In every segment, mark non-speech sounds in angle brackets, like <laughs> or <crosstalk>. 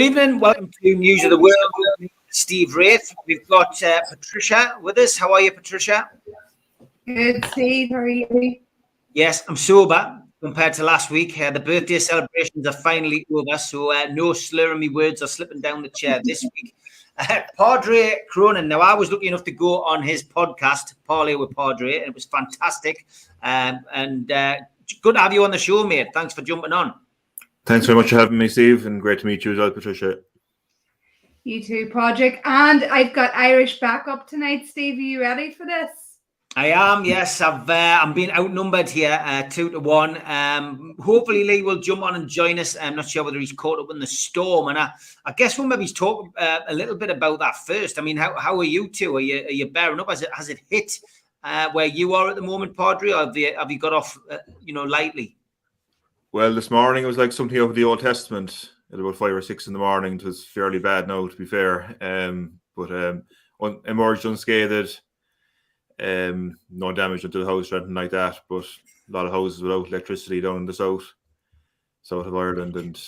Good evening. Welcome to News of the World. Steve Wraith. We've got uh, Patricia with us. How are you, Patricia? Good, Steve. How are you? Yes, I'm sober compared to last week. Uh, the birthday celebrations are finally over, so uh, no slurring me words or slipping down the chair this week. <laughs> Uh, Padre Cronin. Now, I was lucky enough to go on his podcast, Parlay with Padre, and it was fantastic. Um, and uh, good to have you on the show, mate. Thanks for jumping on. Thanks very much for having me, Steve, and great to meet you as well, Patricia. You too, Padraig. And I've got Irish backup tonight, Steve. Are you ready for this? I am, yes. I've uh, I'm being outnumbered here, uh, two to one. Um, hopefully Lee will jump on and join us. I'm not sure whether he's caught up in the storm, and I, I guess we'll maybe talk uh, a little bit about that first. I mean, how, how are you two? Are you are you bearing up? Has it has it hit uh, where you are at the moment, Padre, or have you have you got off, uh, you know, lightly? Well, this morning it was like something out of the Old Testament at about five or six in the morning. It was fairly bad now, to be fair. Um, but um, un- emerged unscathed. Um, no damage to the house or anything like that. But a lot of houses without electricity down in the south, south of Ireland. And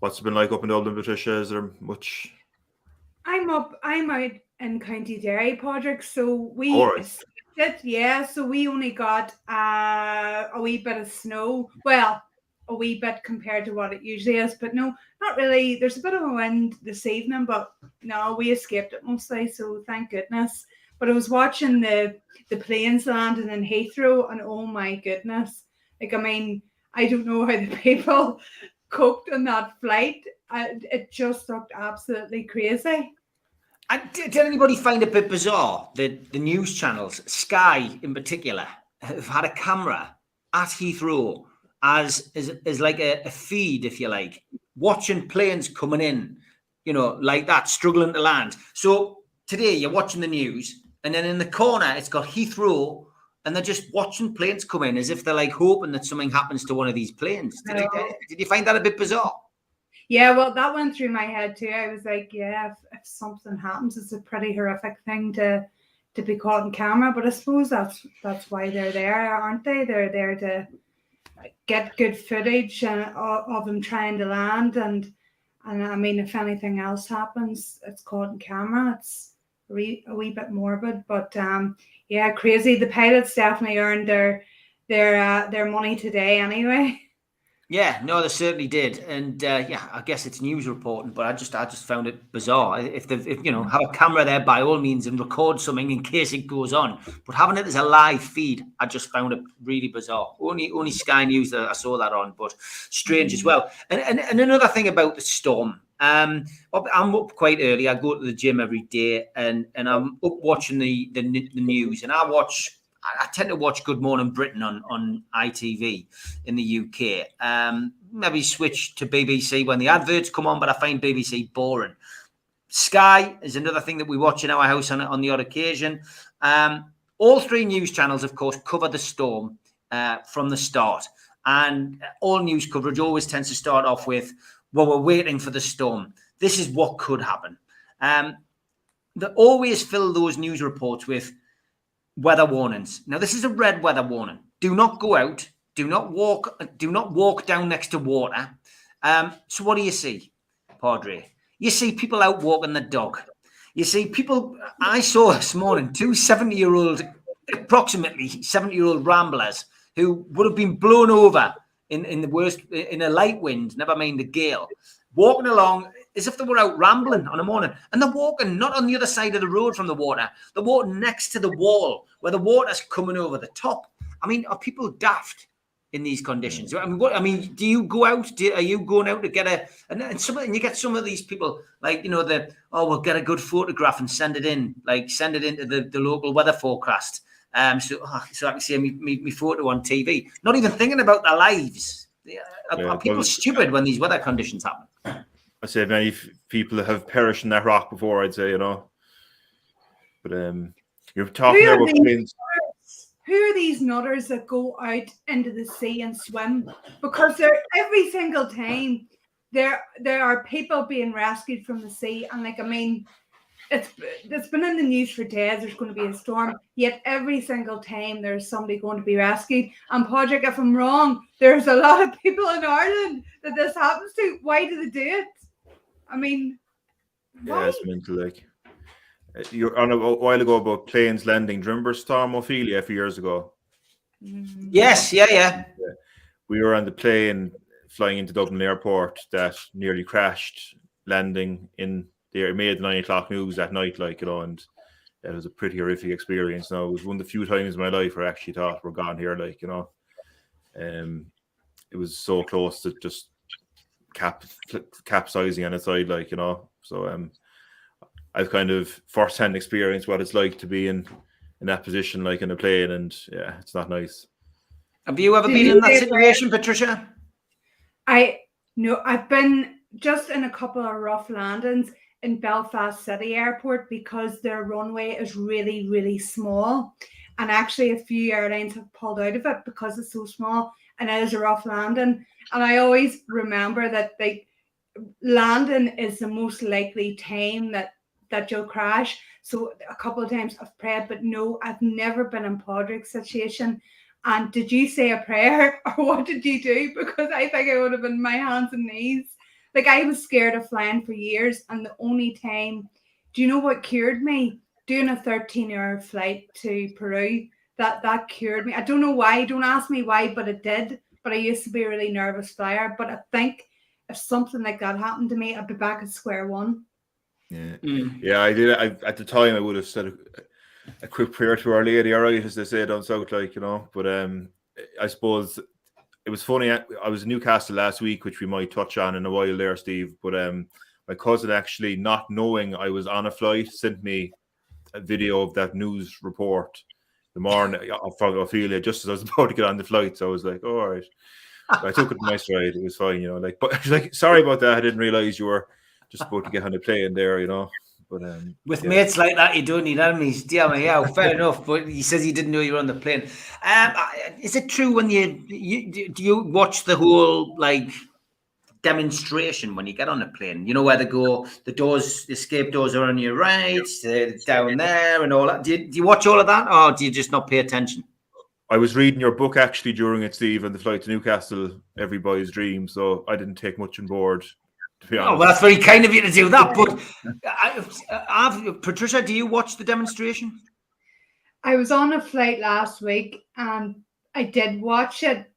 what's it been like up in Dublin, Patricia? Is there much? I'm up. I'm out in County Derry, Padraig. So we right. Yeah. So we only got uh, a wee bit of snow. Well, a wee bit compared to what it usually is, but no, not really. There's a bit of a wind this evening, but no, we escaped it mostly. So thank goodness. But I was watching the the planes landing in Heathrow, and oh my goodness! Like I mean, I don't know how the <laughs> people coped on that flight. I, it just looked absolutely crazy. And did, did anybody find it a bit bizarre The the news channels, Sky in particular, have had a camera at Heathrow as as, as like a, a feed, if you like, watching planes coming in, you know, like that, struggling to land. So today you're watching the news, and then in the corner it's got Heathrow, and they're just watching planes come in as if they're like hoping that something happens to one of these planes. Did, did you find that a bit bizarre? Yeah, well, that went through my head too. I was like, yeah, if, if something happens, it's a pretty horrific thing to to be caught on camera. But I suppose that's that's why they're there, aren't they? They're there to get good footage uh, of, of them trying to land, and and I mean, if anything else happens, it's caught on camera. It's a wee, a wee bit morbid, but um, yeah, crazy. The pilots definitely earned their their uh, their money today, anyway. <laughs> Yeah, no, they certainly did, and uh, yeah, I guess it's news reporting, but I just, I just found it bizarre. If they, if you know, have a camera there by all means and record something in case it goes on, but having it as a live feed, I just found it really bizarre. Only, only Sky News that I saw that on, but strange as well. And and, and another thing about the storm. Um, I'm up quite early. I go to the gym every day, and and I'm up watching the the, the news, and I watch. I tend to watch Good Morning Britain on on ITV in the UK. Um, maybe switch to BBC when the adverts come on, but I find BBC boring. Sky is another thing that we watch in our house on, on the odd occasion. Um, all three news channels, of course, cover the storm uh, from the start. And all news coverage always tends to start off with, well, we're waiting for the storm. This is what could happen. Um, they always fill those news reports with weather warnings. Now, this is a red weather warning. Do not go out. Do not walk. Do not walk down next to water. Um, so, what do you see, Padre? You see people out walking the dog. You see people. I saw this morning two 70 year old, approximately 70 year old ramblers who would have been blown over in, in the worst, in a light wind, never mind a gale, walking along as if they were out rambling on a morning. And they're walking not on the other side of the road from the water, they're walking next to the wall where the water's coming over the top. I mean, are people daft? in these conditions. I mean, what I mean, do you go out? Do, are you going out to get a and, and some and you get some of these people like you know the oh we'll get a good photograph and send it in, like send it into the, the local weather forecast. Um, so oh, so I can see me, me, me photo on TV. Not even thinking about their lives. Are, Yeah, are people well- stupid when these weather conditions happen? I say many f- people have perished in that rock before. I'd say you know, but um, you're talking about planes. Who are these nutters that go out into the sea and swim? Because they're every single time there there are people being rescued from the sea, and like I mean, it's it's been in the news for days. There's going to be a storm. Yet every single time there's somebody going to be rescued. And Patrick, if I'm wrong, there's a lot of people in Ireland that this happens to. Why do they do it? I mean, Yeah, it's mental. Like uh, you're on a, a while ago about planes landing. Do you remember Storm Ophelia a few years ago? Mm. Yes, yeah, yeah. We were on the plane flying into Dublin Airport that nearly crashed, landing in the it made the nine o'clock news that night, like you know, and it was a pretty horrific experience. Now it was one of the few times in my life where I actually thought we're gone here, like you know. Um, it was so close to just cap capsizing on its side, like you know. So um, I've kind of first-hand experienced what it's like to be in in that position, like in a plane, and yeah, it's not nice. Have you ever Did been you in that say- situation, Patricia? I no, I've been just in a couple of rough landings in Belfast City Airport because their runway is really, really small. And actually, a few airlines have pulled out of it because it's so small and it is a rough landing. And I always remember that like landing is the most likely time that that you'll crash. So a couple of times I've prayed, but no, I've never been in Padraig's situation. And did you say a prayer <laughs> or what did you do? Because I think I would have been my hands and knees. Like I was scared of flying for years, and the only time, do you know what cured me? Doing a 13 hour flight to Peru. That that cured me. I don't know why. Don't ask me why, but it did. But I used to be a really nervous flyer. But I think if something like that happened to me, I'd be back at square one. Yeah. Mm. Yeah, I did. I, at the time, I would have said a, a quick prayer to Our Lady, all right, as they say down south, like you know. But um, I suppose it was funny. I, I was in Newcastle last week, which we might touch on in a while there, Steve. But um, my cousin actually, not knowing I was on a flight, sent me a video of that news report the morning from Ophelia just as I was <laughs> about to get on the flight. So I was like, oh, all right. So I took it in my stride. It was fine, you know. Like, but <laughs> like, sorry about that. I didn't realize you were just about to get on the plane there, you know. But um, With yeah. mates like that, you don't need enemies. Damn it, yeah, fair <laughs> enough. But he says he didn't know you were on the plane. Um, is it true when you, you do you watch the whole like demonstration when you get on a plane? You know where they go, the doors, the escape doors are on your right, uh, down there, and all that. Do you, do you watch all of that, or do you just not pay attention? I was reading your book actually during it, Steve, on the flight to Newcastle, Every Boy's Dream. So I didn't take much on board, to be Oh, well, that's very kind of you to do that. But I, I've, Patricia, do you watch the demonstration? I was on a flight last week and I did watch it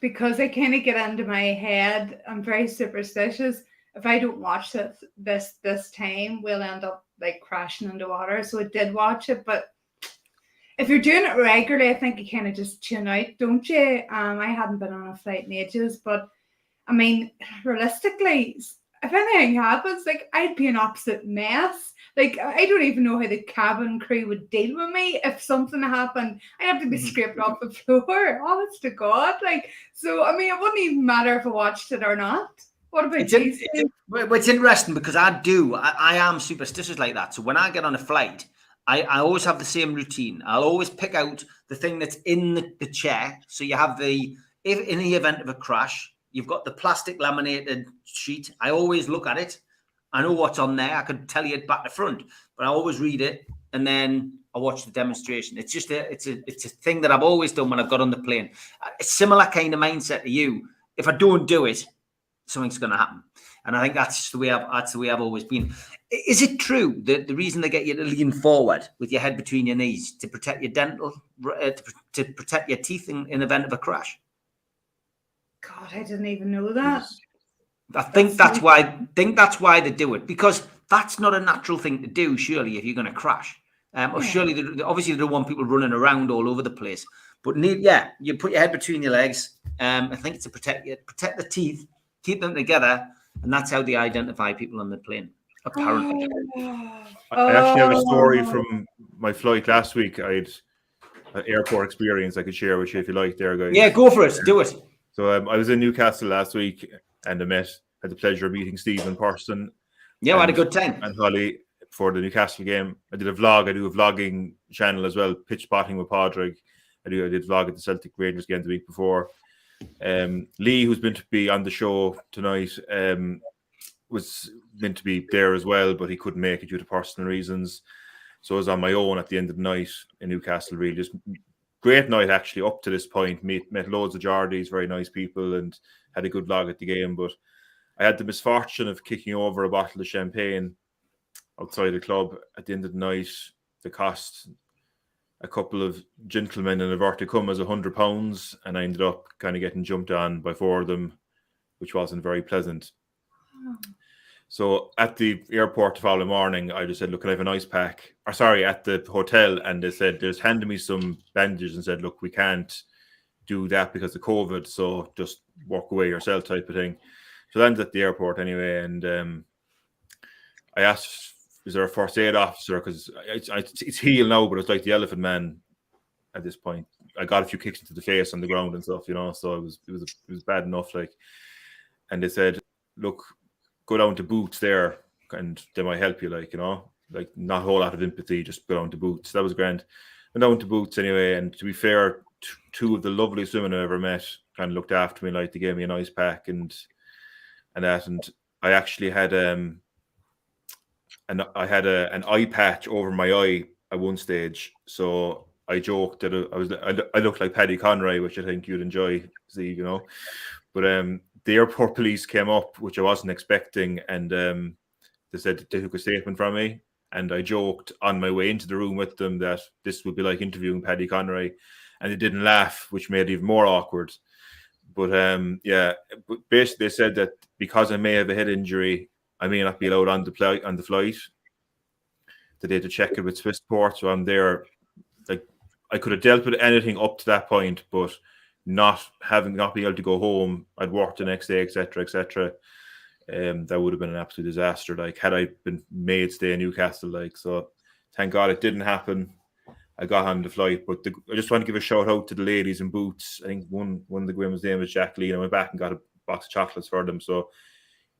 because I kind of get into my head. I'm very superstitious. If I don't watch this this this time, we'll end up like crashing into water. So I did watch it, but if you're doing it regularly, I think you kind of just tune out, don't you? Um, I hadn't been on a flight in ages, but I mean, <sighs> realistically, if anything happens, like I'd be an absolute mess. Like I don't even know how the cabin crew would deal with me if something happened. I'd have to be Mhm. scraped off the <laughs> floor. Honest to God, like so. I mean, it wouldn't even matter if I watched it or not. What about It's, you? in, it's interesting because I do. I, I am superstitious like that. So when I get on a flight, I, I always have the same routine. I'll always pick out the thing that's in the, the chair. So you have the if in the event of a crash, you've got the plastic laminated sheet. I always look at it. I know what's on there. I can tell you it back to front, but I always read it and then I watch the demonstration. It's just a it's a it's a thing that I've always done when I've got on the plane. A similar kind of mindset to you. If I don't do it, something's going to happen. And I think that's the way I've that's the way I've always been. Is it true that the reason they get you to lean forward with your head between your knees to protect your dental, uh, to, to protect your teeth in, in event of a crash? God, I didn't even know that. I think That's that's why. think that's why they do it because that's not a natural thing to do. Surely, if you're going to crash, um, or Yeah. surely, they, they- obviously, they don't want people running around all over the place. But need, yeah, you put your head between your legs. Um, I think it's to protect you, protect the teeth, keep them together, and that's how they identify people on the plane. Apparently, Oh, I I actually have a story Oh. from my flight last week. I had an airport experience I could share with you if you like, there, guys. yeah, go for it, do it. So um, I was in Newcastle last week and I met, had the pleasure of meeting Steve in person Yeah, I had a good time. and Holly for the Newcastle game. I did a vlog. I do a vlogging channel as well, pitch spotting with Padraig. I do. I did vlog at the Celtic Rangers game the week before. Um, Lee, who's been to be on the show tonight, um, was meant to be there as well, but he couldn't make it due to personal reasons. So I was on my own at the end of the night in Newcastle. Really, just great night actually up to this point. Met met loads of Geordies, very nice people, and had a good log at the game. But I had the misfortune of kicking over a bottle of champagne outside the club at the end of the night. The cost a couple of gentlemen in a verticum as a hundred pounds, and I ended up kind of getting jumped on by four of them, which wasn't very pleasant. Oh. So at the airport the following morning, I just said, "Look, I have an ice pack?" Or sorry, at the hotel, and they said, "They "Just handed me some bandages and said, look, we can't do that because of COVID, so just walk away yourself," type of thing. So landed at the airport anyway, and um, I asked, "Is there a first aid officer?" Because it's, it's now, but it's like the Elephant Man at this point. I got a few kicks into the face on the ground and stuff, you know. So it was it was it was bad enough, like. And they said, "Look, go down to Boots there, and they might help you." Like you know, like not a whole lot of empathy, just go down to Boots. That was grand. I went down to Boots anyway, and to be fair, t- two of the loveliest women I ever met kind of looked after me, like they gave me an ice pack and and that, and I actually had um, and I had a an eye patch over my eye at one stage, so I joked that I was I looked like Paddy Conroy, which I think you'd enjoy, see, you know. But um, the airport police came up, which I wasn't expecting, and um, they said they took a statement from me. And I joked on my way into the room with them that this would be like interviewing Paddy Conroy, and they didn't laugh, which made it even more awkward. But um, yeah, basically they said that because I may have a head injury, I may not be allowed on the flight on the flight. That they had to check it with Swissport, so I'm there. Like I could have dealt with anything up to that point, but not having not being able to go home, I'd work the next day, etc., etc. Um, that would have been an absolute disaster. Like had I been made stay in Newcastle, like so. Thank God it didn't happen. I got on the flight, but the, I just want to give a shout out to the ladies in boots. I think one one of the women's name was Jacqueline. I went back and got a box of chocolates for them. So,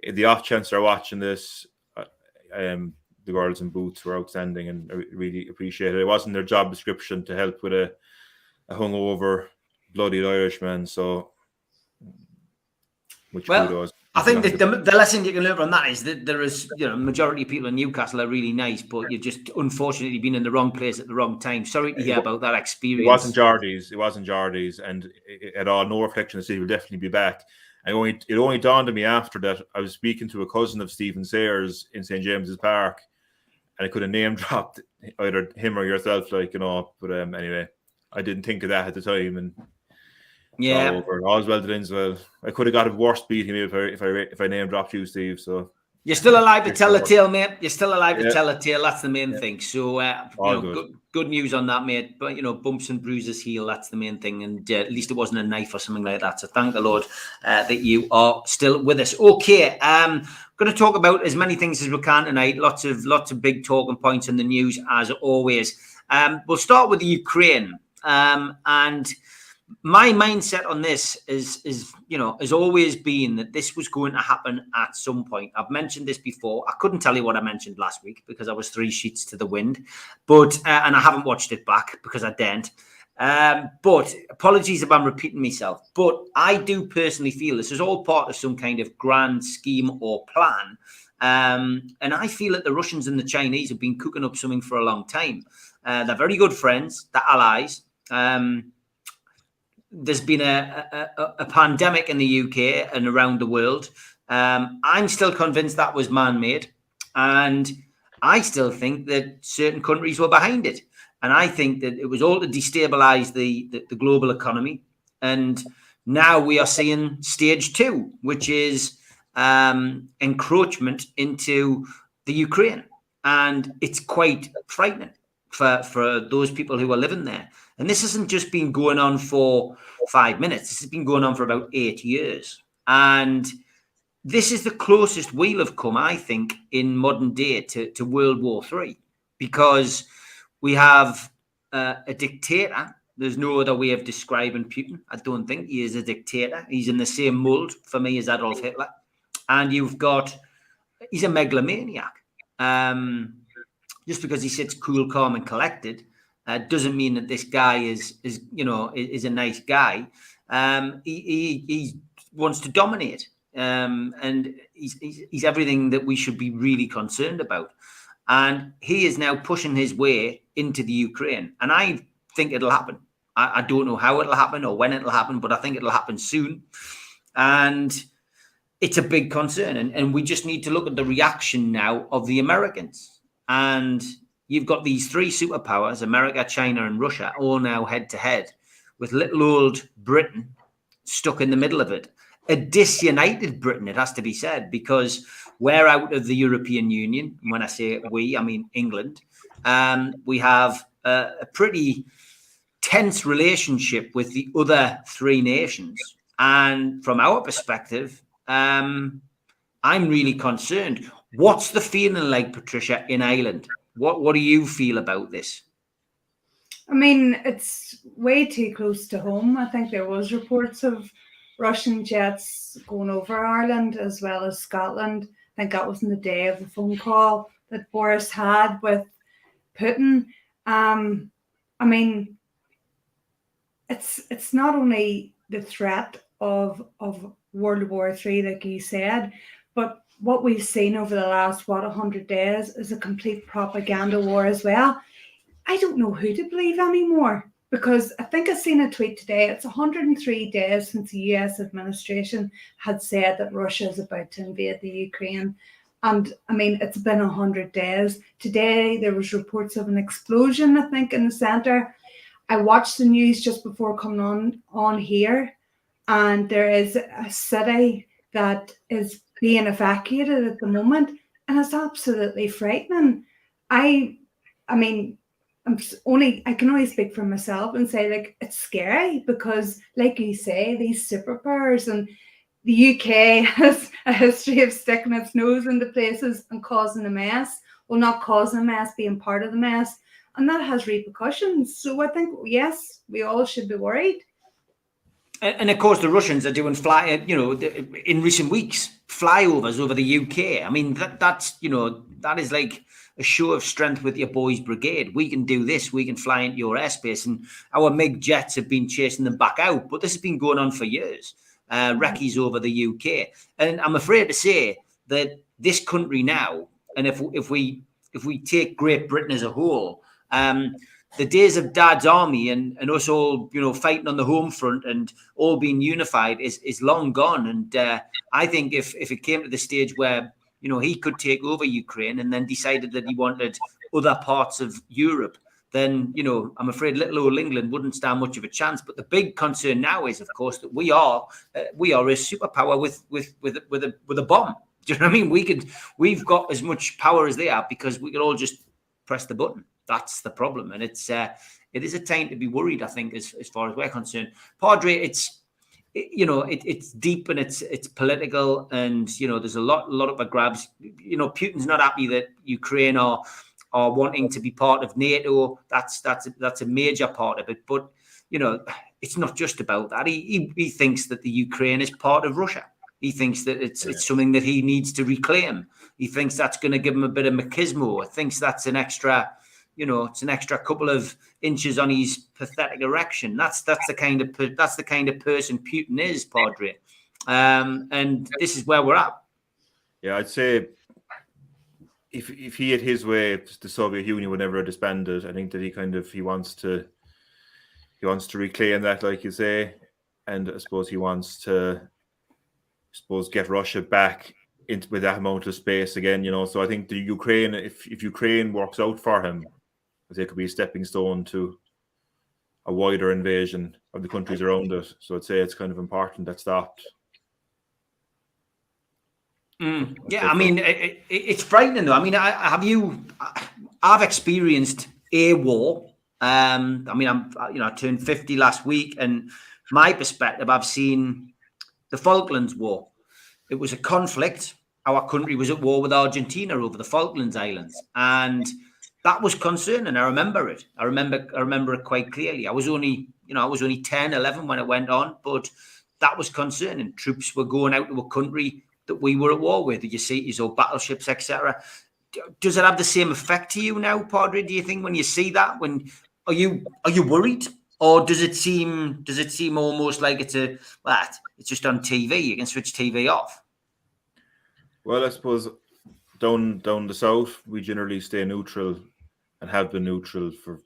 in the off chance they're watching this, uh, um, the girls in boots were outstanding and I really appreciate it. It wasn't their job description to help with a, a hungover bloody Irishman. So, which Well, kudos. I think that the, the lesson you can learn from that is that there is, you know, majority of people in Newcastle are really nice, but you've just unfortunately been in the wrong place at the wrong time. Sorry to It hear wa- about that experience. It wasn't Geordie's. It wasn't Geordie's, and at all, no reflection. The city will definitely be back. I only it only dawned on me after that I was speaking to a cousin of Stephen Sayers in St James's Park, and I could have name <laughs> dropped either him or yourself, like you know. But um, anyway, I didn't think of that at the time, and yeah. all over. All's well that ends well. I could have got a worse beating if I if I if I name dropped you, Steve. So You're still alive to tell the tale, mate. You're still alive to Yeah. tell the tale. That's the main Yeah. thing. So, uh, you know, good. good. good news on that, mate. But you know, bumps and bruises heal. That's the main thing. And uh, at least it wasn't a knife or something like that. So, thank the Lord uh, that you are still with us. Okay, um, going to talk about as many things as we can tonight. Lots of lots of big talking points in the news as always. Um, we'll start with the Ukraine. Um, and my mindset on this is is you know has always been that this was going to happen at some point. I've mentioned this before. I couldn't tell you what i mentioned last week because i was three sheets to the wind but uh, and i haven't watched it back because i didn't um, but apologies if i'm repeating myself but i do personally feel this is all part of some kind of grand scheme or plan. Um, and i feel that the russians and the chinese have been cooking up something for a long time. Uh, they're very good friends they're allies. Um, there's been a, a, a- pandemic in the UK and around the world. Um, I'm still convinced that was man made. And I still think that certain countries were behind it. And I think that it was all to destabilize the, the, the global economy. And now we are seeing stage two, which is um, encroachment into the Ukraine. And it's quite frightening for, for those people who are living there. And this hasn't just been going on for five minutes. This has been going on for about eight years. And this is the closest we'll have come, I think, in modern day to, to World War Three, because we have uh, a dictator. There's no other way of describing Putin. I don't think he is a dictator. He's in the same mold for me as Adolf Hitler. And you've got, he's a megalomaniac. Um, just because he sits cool, calm, and collected uh, doesn't mean that this guy is is you know is, is a nice guy. Um, he, he he wants to dominate, um, and he's, he's he's everything that we should be really concerned about. And he is now pushing his way into the Ukraine, and I think it'll happen. I, I don't know how it'll happen or when it'll happen, but I think it'll happen soon. And it's a big concern, and, and we just need to look at the reaction now of the Americans. And you've got these three superpowers America, China, and Russia all now head to head with little old Britain stuck in the middle of it. A disunited Britain, it has to be said, because we're out of the European Union. When I say we, I mean England. Um, we have a, a pretty tense relationship with the other three nations. And from our perspective, um, I'm really concerned. What's the feeling like, Patricia, in Ireland? What What do you feel about this? I mean, it's way too close to home. I think there was reports of Russian jets going over Ireland as well as Scotland. I think that was in the day of the phone call that Boris had with Putin. Um, I mean, it's it's not only the threat of of World War Three, like you said, but what we've seen over the last what hundred days is a complete propaganda war as well. I don't know who to believe anymore because I think i've seen a tweet today. It's 103 days since the US administration had said that Russia is about to invade the Ukraine. And I mean, it's been 100 days. Today, there was reports of an explosion, I think, in the center. I watched the news just before coming on, on here, and there is a city that is being evacuated at the moment, and it's absolutely frightening. I, I mean, I'm only I can only speak for myself and say like it's scary because, like you say, these superpowers and the UK <laughs> has a history of sticking its nose into places and causing a mess. Well, not causing a mess, being part of the mess, and that has repercussions. So I think yes, we all should be worried. And, and of course, the Russians are doing fly. You know, in recent weeks, flyovers over the UK. I mean, that that's you know that is like a show of strength with your boys' brigade. We can do this. We can fly into your airspace, and our MiG jets have been chasing them back out. But this has been going on for years. Uh, recce's over the UK, and I'm afraid to say that this country now, and if if we if we take Great Britain as a whole, um, the days of Dad's army and, and us all, you know, fighting on the home front and all being unified is is long gone. And uh, I think if if it came to the stage where you know, he could take over Ukraine and then decided that he wanted other parts of Europe, then, you know, I'm afraid little old England wouldn't stand much of a chance. But the big concern now is, of course, that we are uh, we are a superpower with with with with a with a bomb. <laughs> Do you know what I mean? We could we've got as much power as they have because we could all just press the button. That's the problem, and it's uh, it is a time to be worried. I think, as as far as we're concerned, Padre, it's you know it, it's deep and it's it's political and you know there's a lot a lot of grabs. You know putin's not happy that ukraine are are wanting to be part of nato. That's that's that's a major part of it. But you know it's not just about that. He he, he thinks that the ukraine is part of russia. He thinks that it's yeah. it's something that he needs to reclaim. He thinks that's going to give him a bit of machismo. He thinks that's an extra you know, it's an extra couple of inches on his pathetic erection. That's that's the kind of that's the kind of person Putin is, Padre. Um, and this is where we're at. Yeah, I'd say if if he had his way, the Soviet Union would never have disbanded. I think that he kind of he wants to he wants to reclaim that, like you say, and I suppose he wants to I suppose get Russia back into with that amount of space again. You know, so I think the Ukraine, if if Ukraine works out for him, they could be a stepping stone to a wider invasion of the countries around us. So I'd say it's kind of important that stopped. Mm, yeah, I mean, it, it, it's frightening though. I mean, I, have you? I've experienced a war. Um, I mean, I'm you know I turned fifty last week, and my perspective, I've seen the Falklands War. It was a conflict. Our country was at war with Argentina over the Falklands Islands, and that was concerning. I remember it. I remember I remember it quite clearly. I was only, you know, I was only 10, 11 when it went on, but that was concerning. Troops were going out to a country that we were at war with. You see, you saw battleships, etc. Does it have the same effect to you now, Padre? Do you think when you see that? When are you are you worried? or does it seem does it seem almost like it's a well, it's just on TV? You can switch TV off. Well, I suppose down down the south, we generally stay neutral and have been neutral for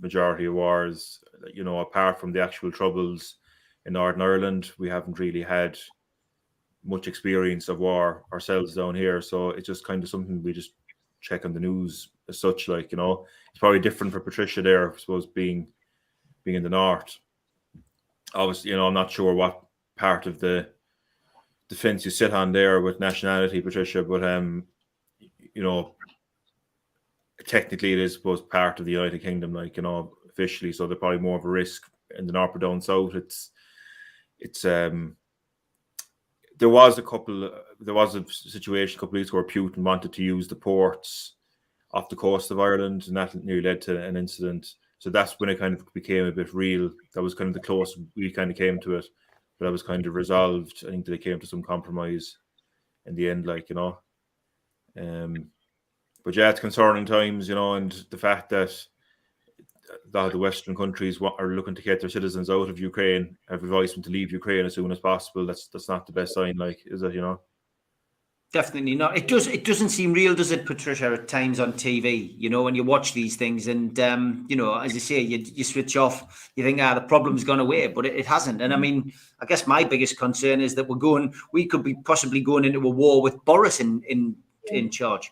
majority of wars. You know, apart from the actual troubles in Northern Ireland, we haven't really had much experience of war ourselves down here. So it's just kind of something we just check on the news as such. Like you know, it's probably different for Patricia there. I suppose being being in the north. Obviously, you know, I'm not sure what part of the defense you sit on there with nationality, Patricia, but um, you know, technically it is suppose part of the United Kingdom, like you know, officially, so they're probably more of a risk in the north or down south. It's it's um there was a couple there was a situation a couple of weeks where Putin wanted to use the ports off the coast of Ireland and that nearly led to an incident. So that's when it kind of became a bit real. That was kind of the closest we kind of came to it. But I was kind of resolved. I think they came to some compromise in the end, like, you know. Um but yeah, it's concerning times, you know, and the fact that a lot of the Western countries are looking to get their citizens out of Ukraine, have advised them to leave Ukraine as soon as possible. That's that's not the best sign, like, is it? You know. Definitely not. It does. It doesn't seem real, does it, Patricia? At times on TV, you know, when you watch these things, and um, you know, as you say, you, you switch off. You think, ah, the problem's gone away, but it, it hasn't. And I mean, I guess my biggest concern is that we're going. We could be possibly going into a war with Boris in in in charge.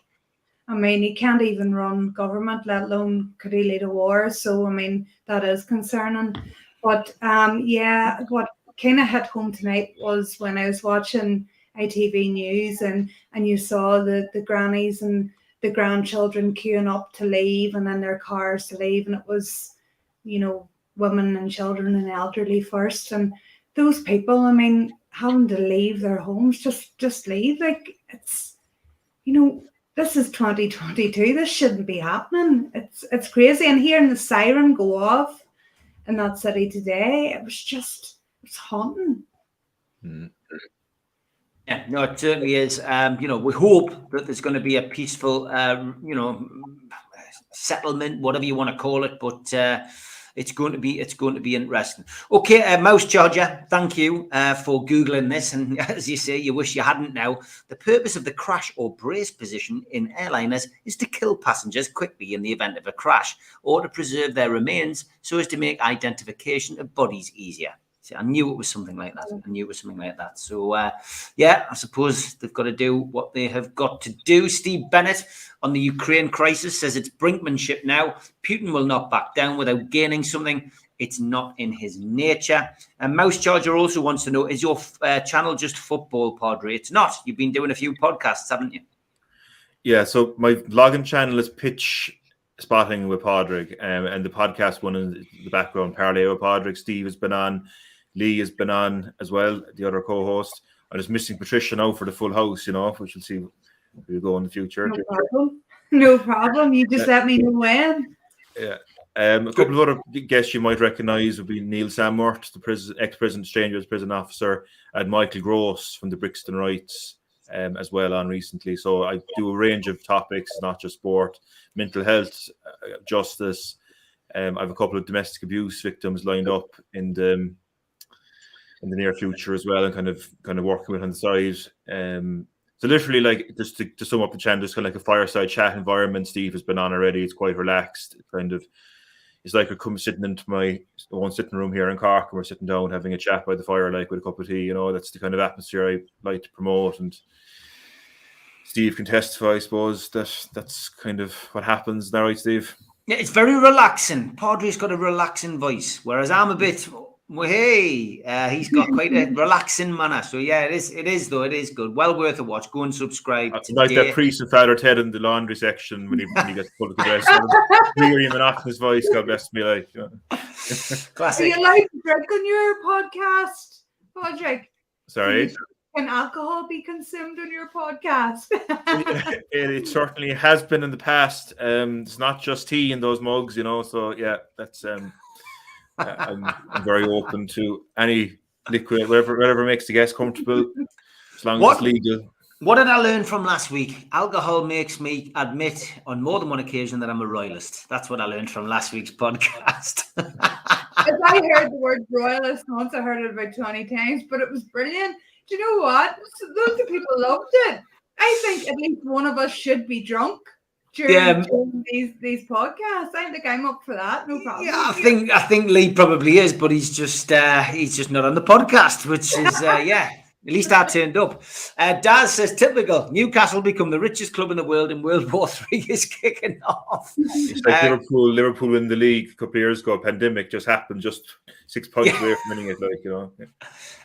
I mean, he can't even run government, let alone could he lead a war. So, I mean, that is concerning. But um, yeah, what kind of hit home tonight was when I was watching ITV News and and you saw the the grannies and the grandchildren queuing up to leave and then their cars to leave, and it was, you know, women and children and elderly first, and those people, I mean, having to leave their homes, just just leave, like it's, you know, this is 2022. This shouldn't be happening. It's it's crazy. And hearing the siren go off in that city today, it was just it's haunting. Mm. Yeah, no, it certainly is. Um, you know, we hope that there's going to be a peaceful, uh, you know, settlement, whatever you want to call it. But uh, it's going to be it's going to be interesting. Okay, uh, Mouse Charger, thank you uh, for googling this, and <laughs> as you say, you wish you hadn't. Now, the purpose of the crash or brace position in airliners is to kill passengers quickly in the event of a crash, or to preserve their remains so as to make identification of bodies easier. See, I knew it was something like that. I knew it was something like that. So, uh, yeah, I suppose they've got to do what they have got to do. Steve Bennett on the Ukraine crisis says it's brinkmanship now. Putin will not back down without gaining something. It's not in his nature. And Mouse Charger also wants to know: Is your uh, channel just football, Padre? It's not. You've been doing a few podcasts, haven't you? Yeah. So my vlogging channel is Pitch Spotting with Padraig, um, and the podcast one in the background, Parlay with Padraig. Steve has been on. Lee has been on as well, the other co-host. I'm just missing Patricia now for the full house, you know, which we'll see we'll go in the future. No problem. No problem. You just let me know when. Yeah. Um, a couple of other guests you might recognise would be Neil Samworth, the prison, ex-prison Strangeways prison officer, and Michael Gross from the Brixton Rights um, as well on recently. So I do a range of topics, not just sport, mental health, uh, justice. Um, I have a couple of domestic abuse victims lined up in the in the near future as well, and kind of kind of working with on the side. Um, so literally, like just to, to sum up the channel, just kind of like a fireside chat environment. Steve has been on already. It's quite relaxed. Kind of it's like I come sitting into my one sitting room here in Cork, and we're sitting down having a chat by the fire, like with a cup of tea. You know, that's the kind of atmosphere I like to promote. And Steve can testify, I suppose, that that's kind of what happens. Now, right, Steve? Yeah, it's very relaxing. Padre's got a relaxing voice, whereas I'm a bit well, hey, uh, he's got quite a <laughs> relaxing manner. So yeah, it is. It is though. It is good. Well worth a watch. Go and subscribe. Uh, like that priest and Father Ted in the laundry section when he, when he gets pulled to dress. <laughs> Hearing him off his voice, God bless me. Like, you know. <laughs> classic. Do you like to drink on your podcast, Patrick? Sorry. Can alcohol be consumed on your podcast? it, it, certainly has been in the past. Um, it's not just tea in those mugs, you know. So yeah, that's um. Uh, I'm, I'm, very open to any liquid, whatever, whatever makes the guest comfortable, as long what, as it's legal. What did I learn from last week? Alcohol makes me admit on more than one occasion that I'm a royalist. That's what I learned from last week's podcast. <laughs> As I heard the word royalist once, I heard it about 20 times, but it was brilliant. Do you know what? Loads of people loved it. I think at least one of us should be drunk during, Yeah. during these these podcasts. I think I'm up for that. No problem. Yeah, I think I think Lee probably is, but he's just uh, he's just not on the podcast, which is uh, yeah. At least I turned up. Uh, Daz says typical. Newcastle become the richest club in the world, and World War <laughs> Three is kicking off. It's like Uh, Liverpool, Liverpool win the league a couple of years ago. Pandemic just happened, just six points away from winning it. Like you know, Yeah.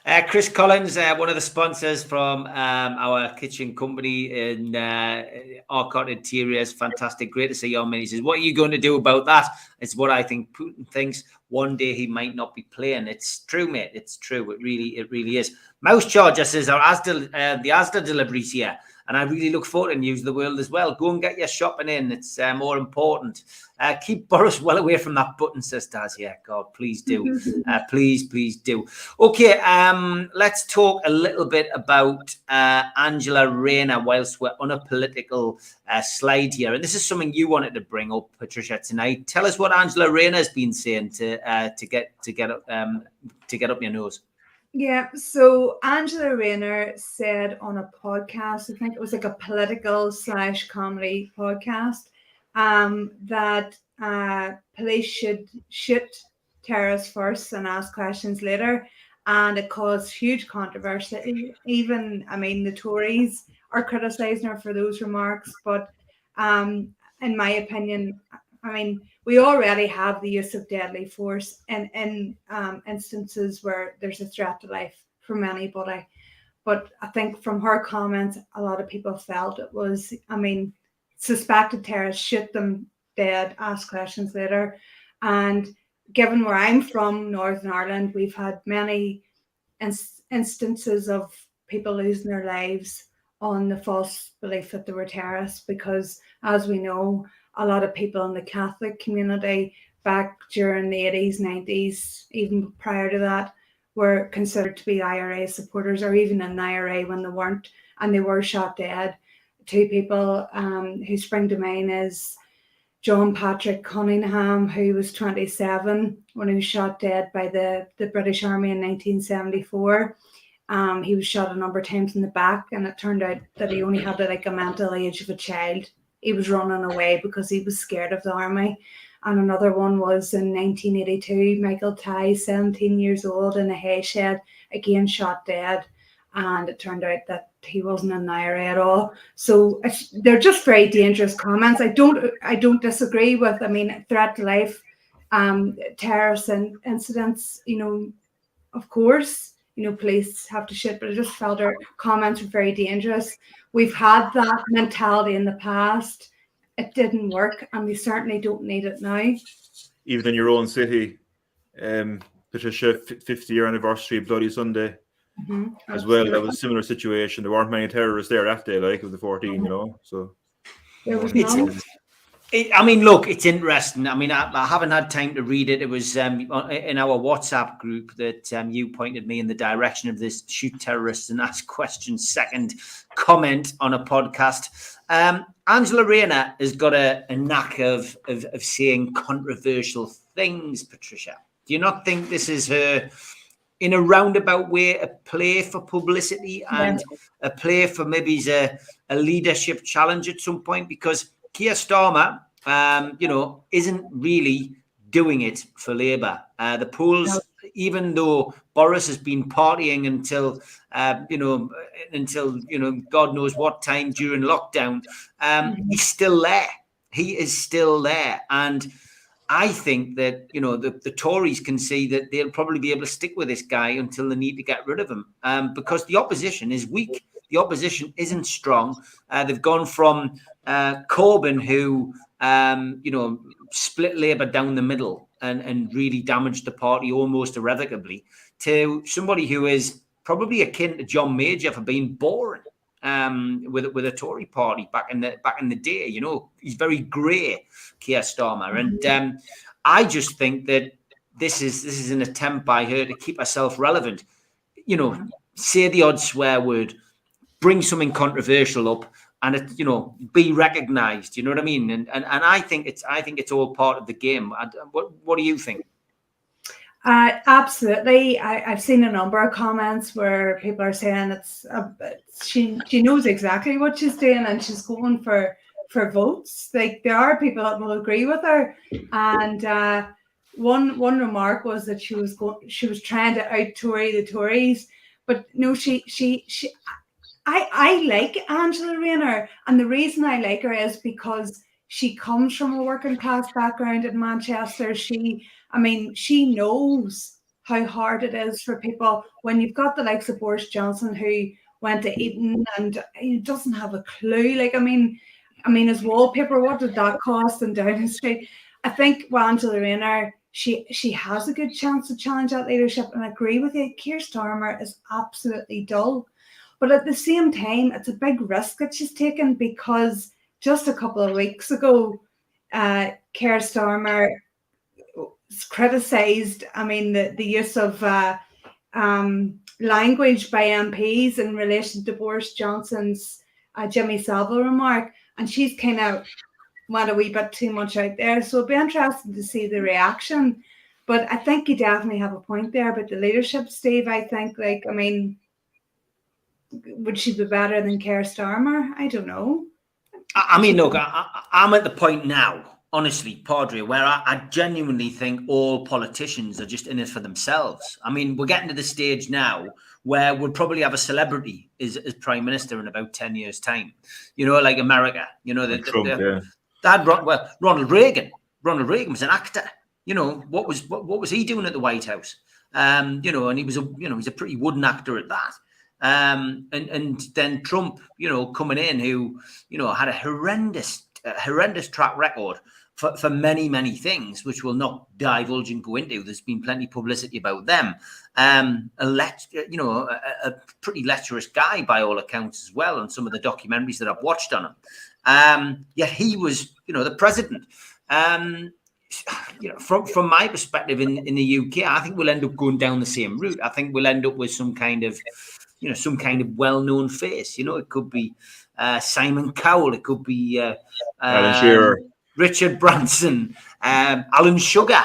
Uh, Chris Collins, uh, one of the sponsors from um, our kitchen company in uh, Arcot Interiors, fantastic, great to see you on. He says, "What are you going to do about that?" It's what I think Putin thinks. One day he might not be playing. It's true, mate. It's true. It really, it really is. Mouse Charger says, "Our Asda, uh, the Asda deliveries here." And I really look forward to news of the world as well. Go and get your shopping in. It's uh, more important. Uh, keep Boris well away from that button, says Daz. Yeah, God, please do. <laughs> Uh, please, please do. Okay, um, let's talk a little bit about uh, Angela Rayner whilst we're on a political uh, slide here. And this is something you wanted to bring up, Patricia, tonight. Tell us what Angela Rayner has been saying to uh, to get to get up um, to get up your nose. Yeah, so Angela Rayner said on a podcast, I think it was like a political slash comedy podcast, um, that uh, police should shoot terrorists first and ask questions later. And it caused huge controversy. Even, I mean, the Tories are criticizing her for those remarks. But um, in my opinion, I mean, we already have the use of deadly force in in um, instances where there's a threat to life from anybody. But I think from her comments, a lot of people felt it was, I mean, suspected terrorists shoot them dead, ask questions later. And given where I'm from, Northern Ireland, we've had many ins- instances of people losing their lives on the false belief that they were terrorists because, as we know, a lot of people in the Catholic community back during the 80s, 90s, even prior to that, were considered to be IRA supporters or even in IRA when they weren't, and they were shot dead. Two people um, who spring to mind is John Patrick Cunningham, who was 27 when he was shot dead by the, the British Army in 1974. Um, he was shot a number of times in the back, and it turned out that he only had like a mental age of a child he was running away because he was scared of the army. And another one was in 1982, Michael Tighe, 17 years old, in a hay shed, again shot dead. And it turned out that he wasn't an IRA at all. So they're just very dangerous comments. I don't, I don't disagree with. I mean, threat to life, um, terrorist incidents. You know, of course, you know, police have to shit. But I just felt her comments were very dangerous. We've had that mentality in the past. It didn't work, and we certainly don't need it now. even in your own city, um, Patricia, 50 year anniversary of Bloody Sunday Mhm, as well. That was a similar situation. There weren't many terrorists there that day, like of the 14, you know. So There was It's-. It, I mean, look, it's interesting. I mean, I, I haven't had time to read it. It was um, in our WhatsApp group that um, you pointed me in the direction of this shoot terrorists and <laughs> ask questions second comment on a podcast. Um, Angela Rayner has got a, a knack of, of, of saying controversial things, Patricia. Do you not think this is her, in a roundabout way, a play for publicity and a play for maybe a, a leadership challenge at some point? Because Keir Starmer, um, you know, isn't really doing it for Labour. Uh, the polls, No. even though Boris has been partying until, uh, you know, until you know, God knows what time during lockdown, um, Mhm. he's still there. He is still there, and I think that you know the, the Tories can see that they'll probably be able to stick with this guy until they need to get rid of him, um, because the opposition is weak. The opposition isn't strong. Uh, they've gone from uh, Corbyn, who um, you know split Labour down the middle and and really damaged the party almost irrevocably, to somebody who is probably akin to John Major for being boring um, with with a Tory party back in the back in the day. You know, he's very grey, Keir Starmer, and um, I just think that this is this is an attempt by her to keep herself relevant. You know, say the odd swear word, bring something controversial up, and it you know be recognised. You know what I mean? And and and I think it's I think it's all part of the game. I, what what do you think? Uh, absolutely. I, I've seen a number of comments where people are saying it's, a, she she knows exactly what she's doing and she's going for for votes. Like there are people that will agree with her, and uh, one one remark was that she was going she was trying to out Tory the Tories, but no, she she she. I I like Angela Rayner, and the reason I like her is because she comes from a working class background in Manchester. She I mean, she knows how hard it is for people when you've got the likes of Boris Johnson who went to Eton and he doesn't have a clue. Like, I mean, I mean, his wallpaper, what did that cost in Downing Street? I think well, Angela Rayner, she she has a good chance to challenge that leadership. And I agree with you, Keir Starmer is absolutely dull. But at the same time, it's a big risk that she's taken because just a couple of weeks ago, uh, Keir Starmer criticised, I mean, the, the use of uh, um, language by MPs in relation to Boris Johnson's uh, Jimmy Savile remark. And she's kind of went a wee bit too much out there. So it'll be interesting to see the reaction. But I think you definitely have a point there about the leadership, Steve. I think, like, I mean, would she be better than Keir Starmer? I don't know. I mean, look, I, am at the point now honestly, Padre, where I, I, genuinely think all politicians are just in it for themselves. I mean, we're getting to the stage now where we'll probably have a celebrity as, as prime minister in about 10 years' time. You know, like America, you know, the, Trump, the, yeah. that, well, Ronald Reagan, Ronald Reagan was an actor. You know, what was what, what was he doing at the White House? Um, you know, and he was a you know, he's a pretty wooden actor at that. Um, and and then Trump, you know, coming in, who you know had a horrendous, horrendous track record for, for many, many things, which we'll not divulge and go into. There's been plenty of publicity about them. Um, a let, you know, a, a, pretty lecherous guy by all accounts as well, on some of the documentaries that I've watched on him. Um, yet he was, you know, the president. Um, you know, from from my perspective in, in the UK, I think we'll end up going down the same route. I think we'll end up with some kind of, you know, some kind of well-known face. You know, it could be uh, Simon Cowell, it could be uh, Alan Shearer. Um, Richard Branson, um, Alan Sugar.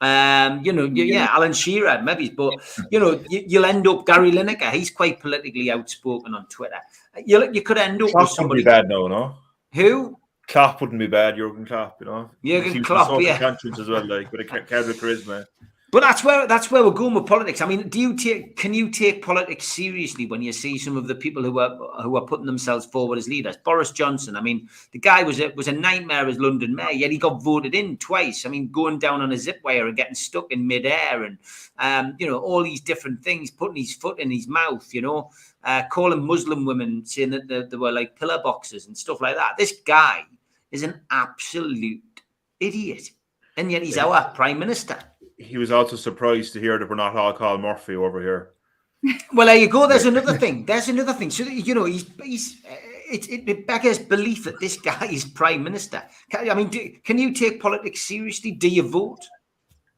Um, you know, yeah, Alan Shearer, maybe, but you know, you, will end up Gary Lineker. He's quite politically outspoken on Twitter. You you could end up Klopp with somebody bad, no, no. Who? Klopp wouldn't be bad. Jurgen Klopp, you know. Jurgen Klopp, yeah. Conscience as well, like with a card of charisma. But that's where that's where we're going with politics. I mean, do you take can you take politics seriously when you see some of the people who are who are putting themselves forward as leaders? Boris Johnson. I mean, the guy was a was a nightmare as London mayor, yet he got voted in twice. I mean, going down on a zip wire and getting stuck in midair, and um, you know all these different things, putting his foot in his mouth, you know, uh, calling Muslim women saying that they, they were like pillar boxes and stuff like that. This guy is an absolute idiot, and yet he's our prime minister he was also surprised to hear that we're not all called Murphy over here. Well, there you go. There's another thing. There's another thing. So you know, he's he's it, it, it beggars belief that this guy is prime minister. Can, I mean, do, can you take politics seriously? Do you vote?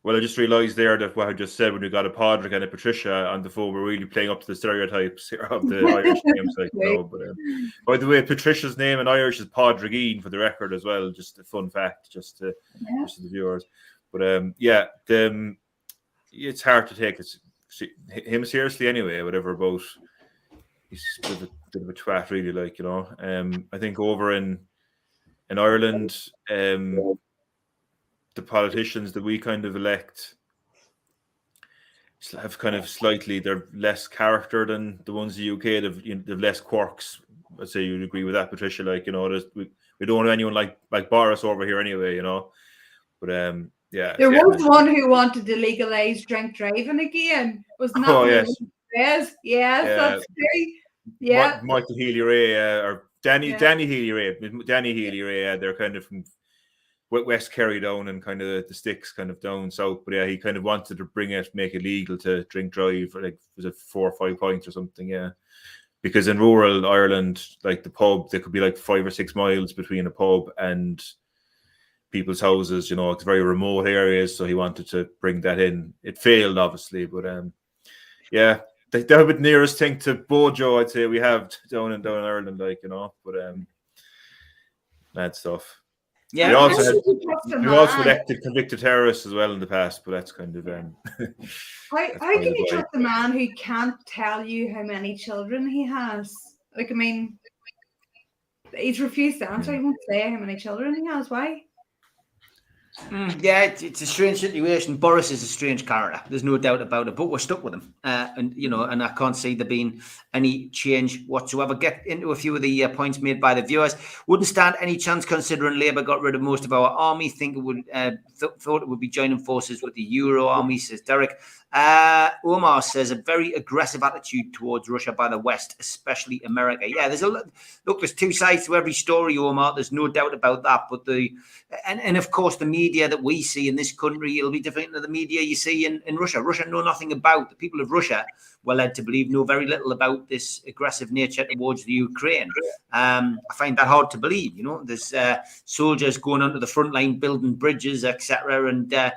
Well, I just realised there that what I just said when we got a Padraig and a Patricia on the phone, we're really playing up to the stereotypes of the <laughs> Irish names. Like, no, but um, by the way, Patricia's name in Irish is Padraigine for the record as well. Just a fun fact, just to, yeah. just to the viewers. But um, yeah, the, it's hard to take it, him seriously anyway. Whatever about he's a bit of a, bit of a twat, really. Like you know, um, I think over in in Ireland, um, the politicians that we kind of elect have kind of slightly they're less character than the ones in the UK. They've, you know, they've less quirks. I'd say you'd agree with that, Patricia. Like you know, we we don't have anyone like like Boris over here anyway. You know, but um, yeah. There yeah. was one who wanted to legalize drink driving again. Was not oh, yes. yes. Yes, yeah. that's great. Yeah. Michael Healy Rae uh, or Danny yeah. Danny Healy Rae. Danny Healy Rae, uh, they're kind of from West Kerry down and kind of the sticks kind of down south. But yeah, he kind of wanted to bring it, make it legal to drink drive for like was it four or five points or something, yeah. Because in rural Ireland, like the pub, there could be like five or six miles between a pub and people's houses. You know, it's very remote areas, so he wanted to bring that in. It failed, obviously, but um, yeah, the, the nearest thing to Bojo, I'd say we have down in down in Ireland, like you know, but um, bad stuff. Yeah, He also had- can you trust a He also elected convicted terrorists as well in the past, but that's kind of um, How, how can you trust a man who can't tell you how many children he has? Like, I mean, he's refused to answer. He won't say how many children he has. Why? Mm, yeah, it's, it's a strange situation. Boris is a strange character. There's no doubt about it. But we're stuck with him, uh, and you know, and I can't see there being any change whatsoever. Get into a few of the uh, points made by the viewers. Wouldn't stand any chance considering Labour got rid of most of our army. Think it would uh, th- thought it would be joining forces with the Euro army. Says Derek. Uh, Omar says a very aggressive attitude towards Russia by the West, especially America. Yeah, there's a lo- look. There's two sides to every story, Omar. There's no doubt about that. But the and, and of course the media that we see in this country it'll be different than the media you see in, in russia. Russia know nothing about the people of russia were led to believe know very little about this aggressive nature towards the ukraine. Um, i find that hard to believe you know? There's uh, soldiers going onto the front line building bridges etc and uh,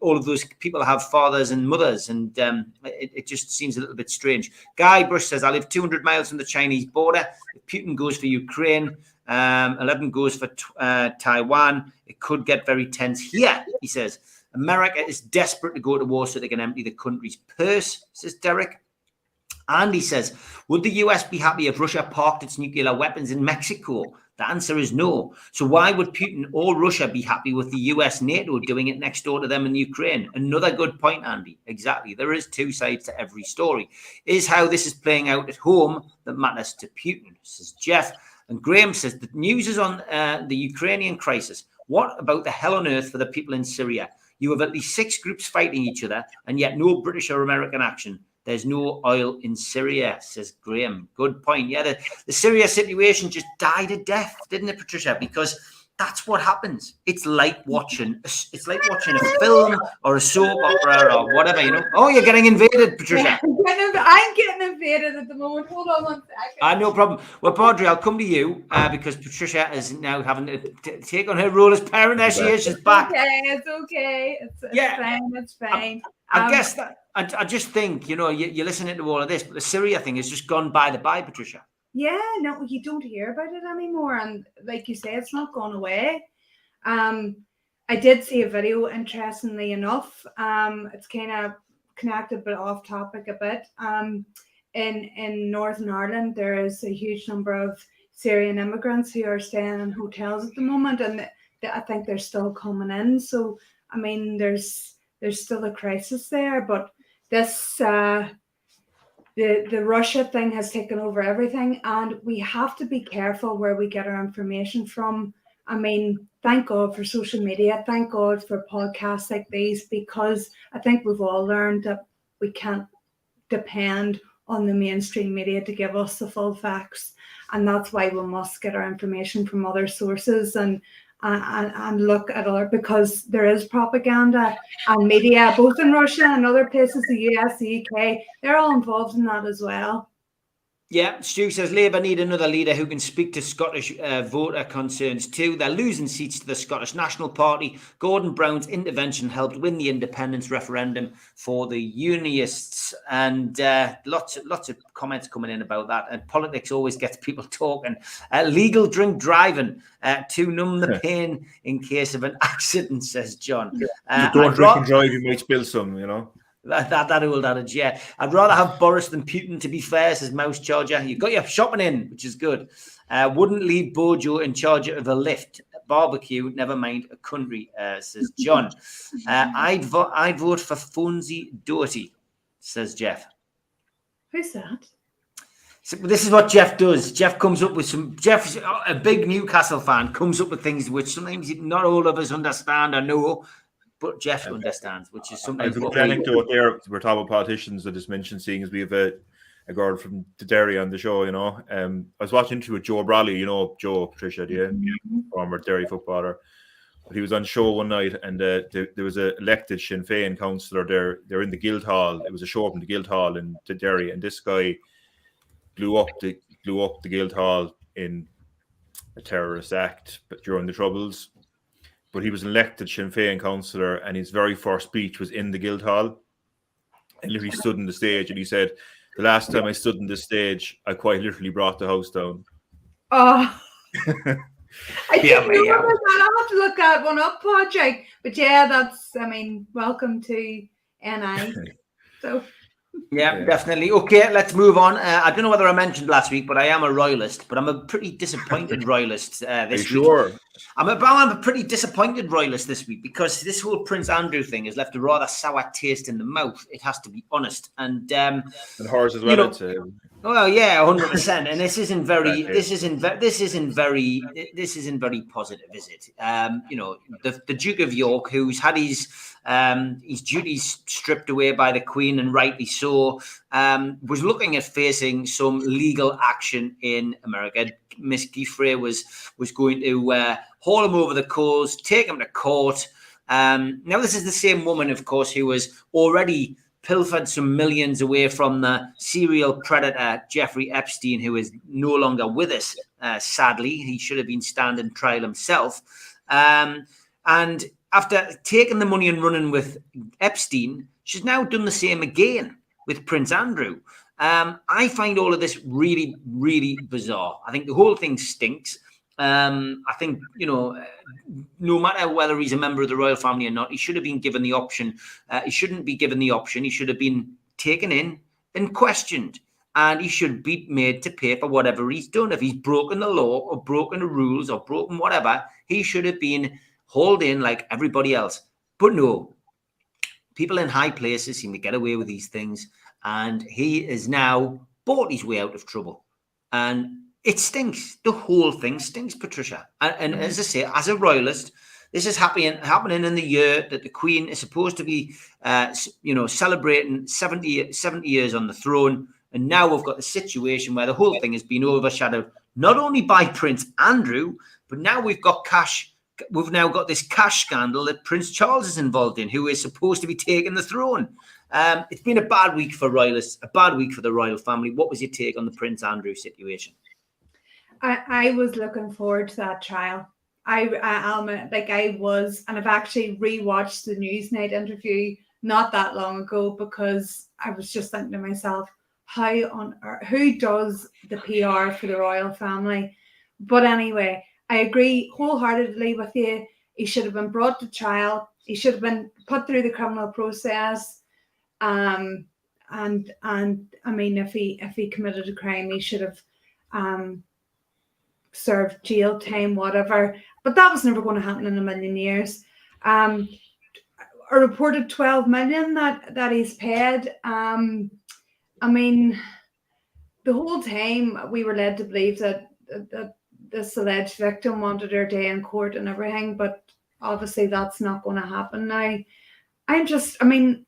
all of those people have fathers and mothers and um, it, it just seems a little bit strange. Guy brush says i live 200 miles from the chinese border. If putin goes for ukraine um, 11 goes for uh, Taiwan. It could get very tense here, he says. America is desperate to go to war so they can empty the country's purse, says Derek. And he says, Would the US be happy if Russia parked its nuclear weapons in Mexico? The answer is no. So why would Putin or Russia be happy with the US NATO doing it next door to them in Ukraine? Another good point, Andy. Exactly. There is two sides to every story. Is how this is playing out at home that matters to Putin, says Jeff. And Graham says the news is on uh, the Ukrainian crisis. What about the hell on earth for the people in Syria? You have at least six groups fighting each other, and yet no British or American action. There's no oil in Syria, says Graham. Good point. Yeah, the, the Syria situation just died a death, didn't it, Patricia? Because that's what happens. It's like watching. It's like watching a film or a soap opera or whatever. You know. Oh, you're getting invaded, Patricia. <laughs> I'm getting, I'm getting invaded at the moment. Hold on one second. Uh, no problem. Well, Padre, I'll come to you uh, because Patricia is now having to t- take on her role as parent. There she is. She's back. Okay, it's okay. It's, it's Yeah. fine. It's fine. I Um, guess that I, I just think you know you, you're listening to all of this, but the Syria thing has just gone by the by, Patricia. Yeah, no, you don't hear about it anymore, and like you say, it's not gone away. Um, I did see a video, interestingly enough. Um, it's kind of connected but off topic a bit. Um, in in Northern Ireland, there is a huge number of Syrian immigrants who are staying in hotels at the moment, and th- th- I think they're still coming in. So, I mean, there's there's still a crisis there, but this. Uh, the the Russia thing has taken over everything, and we have to be careful where we get our information from. I mean, thank God for social media, thank God for podcasts like these, because I think we've all learned that we can't depend on the mainstream media to give us the full facts, and that's why we must get our information from other sources and. And, and look at other because there is propaganda um, and media uh, both in Russia and other places, the US, the UK, they're all involved in that as well. Yeah, Stu says Labour need another leader who can speak to Scottish uh, voter concerns too. They're losing seats to the Scottish National Party. Gordon Brown's intervention helped win the independence referendum for the Unionists, and uh, lots of lots of comments coming in about that. And politics always gets <laughs> people talking. Uh, legal drink driving uh, to numb the pain in case of an <laughs> accident, says John. Uh, don't drink and drive, you might spill some, you know. That, that, that old adage, yeah. I'd rather have Boris than Putin, to be fair, says Mouse Charger. You got your shopping in, which is good. Uh, wouldn't leave Bojo in charge of a lift barbecue, never mind a country, uh, says John. <laughs> Uh, I'd, vo- I'd vote for Fonzie Doherty, says Jeff. Who's that? So this is what Jeff does. Jeff comes up with some. Jeff's a big Newcastle fan. Comes up with things which sometimes not all of us understand or know, but Jeff understands, which is something I sometimes have what an we, anecdote there. We're talking about politicians. I just mentioned seeing as we have a, a girl from the Derry on the show, you know. Um, I was watching to with Joe Brolly, you know, Joe Patricia, do you? former Derry footballer. But he was on show one night, and uh, there, there was a elected Sinn Féin councillor there. They're in the Guildhall. It was a show up in the Guildhall in the Derry, and this guy blew up the blew up the Guildhall in a terrorist act, but during the Troubles. But he was elected Sinn Féin councillor, and his very first speech was in the Guildhall. And literally stood on the stage, and he said, "The last time I stood on this stage, I quite literally brought the house down." Oh, <laughs> I Yeah, didn't but yeah. that. I'll have to look that one up, project. But yeah, that's. I mean, welcome to NI. <laughs> So Yeah, Yeah. definitely. Okay, let's move on. Uh, I don't know whether I mentioned last week, but I am a royalist, but I'm a pretty disappointed <laughs> royalist uh, you this week. sure? I'm a, I'm a pretty disappointed royalist this week because this whole Prince Andrew thing has left a rather sour taste in the mouth. It has to be honest. And um, And hers as You well. know- I'd say. Well, yeah, hundred percent. And this isn't very, this isn't, ve- this isn't very, this isn't very positive, is it? Um, you know, the, the Duke of York, who's had his um, his duties stripped away by the Queen, and rightly so, um, was looking at facing some legal action in America. Miss Giuffre was was going to uh, haul him over the coals, take him to court. Um, now, this is the same woman, of course, who was already pilfered some millions away from the serial predator Jeffrey Epstein, who is no longer with us. Uh, sadly, he should have been standing trial himself. Um, and after taking the money and running with Epstein, she's now done the same again with Prince Andrew. Um, I find all of this really, really bizarre. I think the whole thing stinks. Um, I think you know, uh, no matter whether he's a member of the royal family or not, he should have been given the option. Uh, he shouldn't be given the option. He should have been taken in and questioned, and he should be made to pay for whatever he's done. If he's broken the law or broken the rules or broken whatever, he should have been hauled in like everybody else. But no, people in high places seem to get away with these things, and he is now bought his way out of trouble. And it stinks. The whole thing stinks, Patricia. And, and as I say, as a royalist, this is happening happening in the year that the Queen is supposed to be, uh, you know, celebrating 70, 70 years on the throne. And now we've got the situation where the whole thing has been overshadowed not only by Prince Andrew, but now we've got cash. We've now got this cash scandal that Prince Charles is involved in, who is supposed to be taking the throne. Um, it's been a bad week for royalists, a bad week for the royal family. What was your take on the Prince Andrew situation? I, I was looking forward to that trial. I, I Alma, like I was, and I've actually rewatched the Newsnight interview not that long ago because I was just thinking to myself, how on earth, who does the PR for the royal family? But anyway, I agree wholeheartedly with you. He should have been brought to trial. He should have been put through the criminal process. Um, and and I mean, if he if he committed a crime, he should have um served jail time, whatever. But that was never going to happen in a million years. Um, a reported 12 million that that he's paid. Um, I mean, the whole time we were led to believe that, that, this alleged victim wanted her day in court and everything, but obviously that's not going to happen now. I'm just, I mean,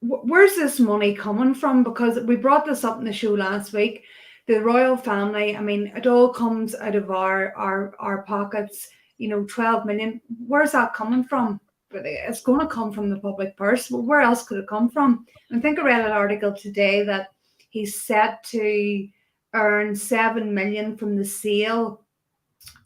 wh- where's this money coming from? Because we brought this up in the show last week. The royal family, I mean, it all comes out of our our our pockets. You know, 12 million. Where's that coming from? It's going to come from the public purse. Well, where else could it come from? I think I read an article today that he's set to earn seven million from the sale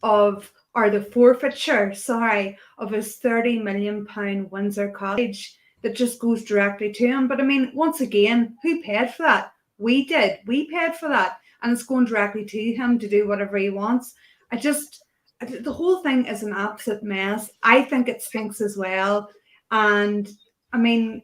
of or the forfeiture, sorry, of his 30 million pound Windsor cottage that just goes directly to him. But I mean, once again, who paid for that? We did. We paid for that. And it's going directly to him to do whatever he wants. I just, the whole thing is an absolute mess. I think it stinks as well. And I mean,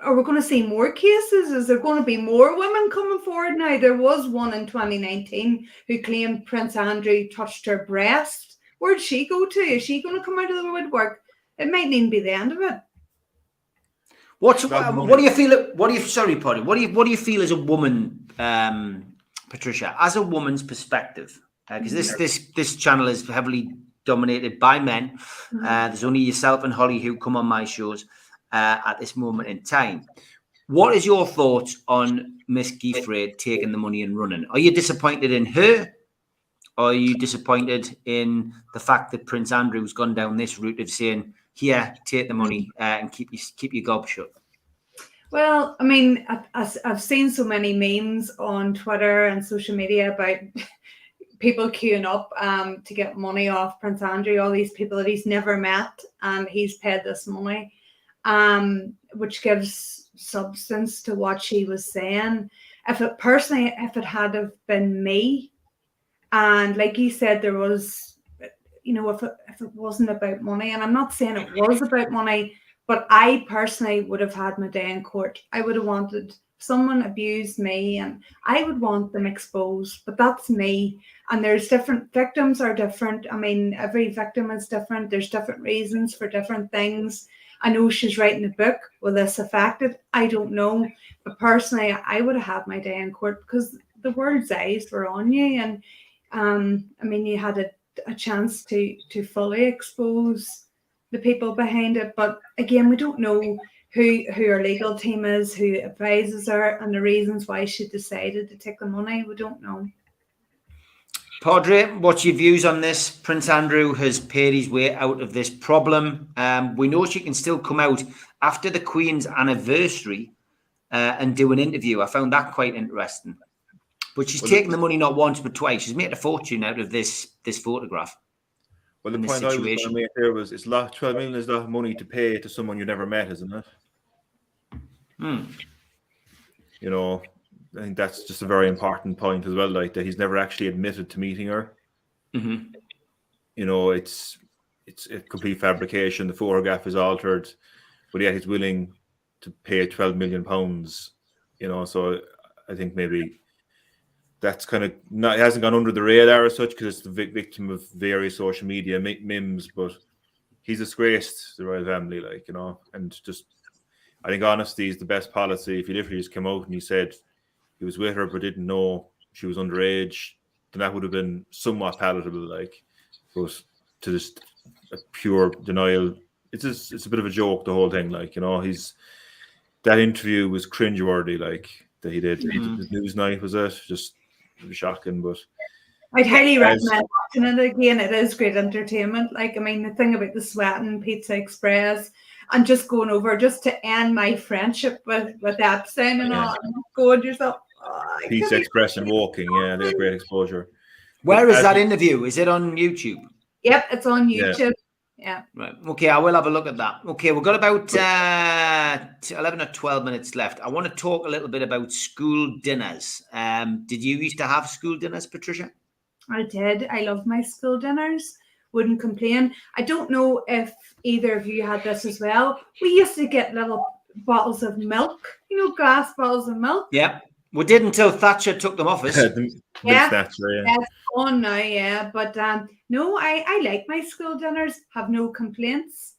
are we going to see more cases? Is there going to be more women coming forward now? There was one in 2019 who claimed Prince Andrew touched her breast. Where'd she go to? Is she going to come out of the woodwork? It might even be the end of it. What's what, what do you feel? What do you sorry, Paddy? What do you what do you feel as a woman, um, Patricia, as a woman's perspective? Because this this this channel is heavily dominated by men. Uh, there's only yourself and Holly who come on my shows uh, at this moment in time. What is your thoughts on Miss Giuffre taking the money and running? Are you disappointed in her? Or are you disappointed in the fact that Prince Andrew's gone down this route of saying, "Here, take the money uh, and keep your keep your gob shut"? Well, I mean, I- I've seen so many memes on Twitter and social media about <laughs> people queuing up um, to get money off Prince Andrew, all these people that he's never met, and he's paid this money, um, which gives substance to what she was saying. If it personally, if it had have been me, And like he said, there was, you know, if it, if it wasn't about money, and I'm not saying it <laughs> was about money, but I personally would have had my day in court. I would have wanted someone abused me and I would want them exposed, but that's me. And there's different victims are different. I mean, every victim is different. There's different reasons for different things. I know she's writing a book. Will this affect it? I don't know. But personally, I would have had my day in court because the world's eyes were on you. And um, I mean, you had a, a chance to to fully expose the people behind it. But again, we don't know who who her legal team is, who advises her, and the reasons why she decided to take the money. We don't know. Padre, what's your views on this? Prince Andrew has paid his way out of this problem. Um, we know she can still come out after the Queen's anniversary uh, and do an interview. I found that quite interesting. But she's Well, taken the money not once but twice. She's made a fortune out of this this photograph. Well, the point I was situation. going to make there was it's lot. Twelve million is a lot of money to pay to someone you never met, isn't it? Hmm. You know, I think that's just a very important point as well. Like that, he's never actually admitted to meeting her. hmm You know, it's it's a complete fabrication. The photograph is altered, but yet he's willing to pay twelve million pounds. You know, so I think maybe that's kind of not it hasn't gone under the radar as such because it's the victim of various social media memes, but he's disgraced the royal family, like you know, and just I think honesty is the best policy. If he literally just came out and he said he was with her but didn't know she was underage, then that would have been somewhat palatable, like, but to just a pure denial, it's just, it's a bit of a joke. The whole thing, like you know, he's that interview was cringeworthy, like that he did. Mhm. His Newsnight was it just shocking, but I'd highly Yes. recommend watching it again. It is great entertainment. Like, I mean, the thing about the sweating Pizza Express and just going over just to end my friendship with with Epstein and Yeah. all, and going yourself. Oh, Pizza Express and walking, yeah, they had great exposure. Where is as that interview? Is it on YouTube? Yep, it's on YouTube. Yeah. Right. Okay, I will have a look at that. Okay, we've got about uh, 11 or 12 minutes left. I want to talk a little bit about school dinners. Um, did you used to have school dinners, Patricia? I did. I love my school dinners. Wouldn't complain. I don't know if either of you had this as well. We used to get little bottles of milk, you know, glass bottles of milk. Yeah. We did until Thatcher took them off us. <laughs> the Yeah. yeah. yeah. That's on now, yeah. But um, no, I I like my school dinners. Have no complaints.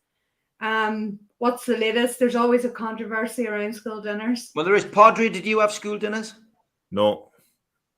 Um, what's the latest? There's always a controversy around school dinners. Well, there is. Padre, did you have school dinners? No,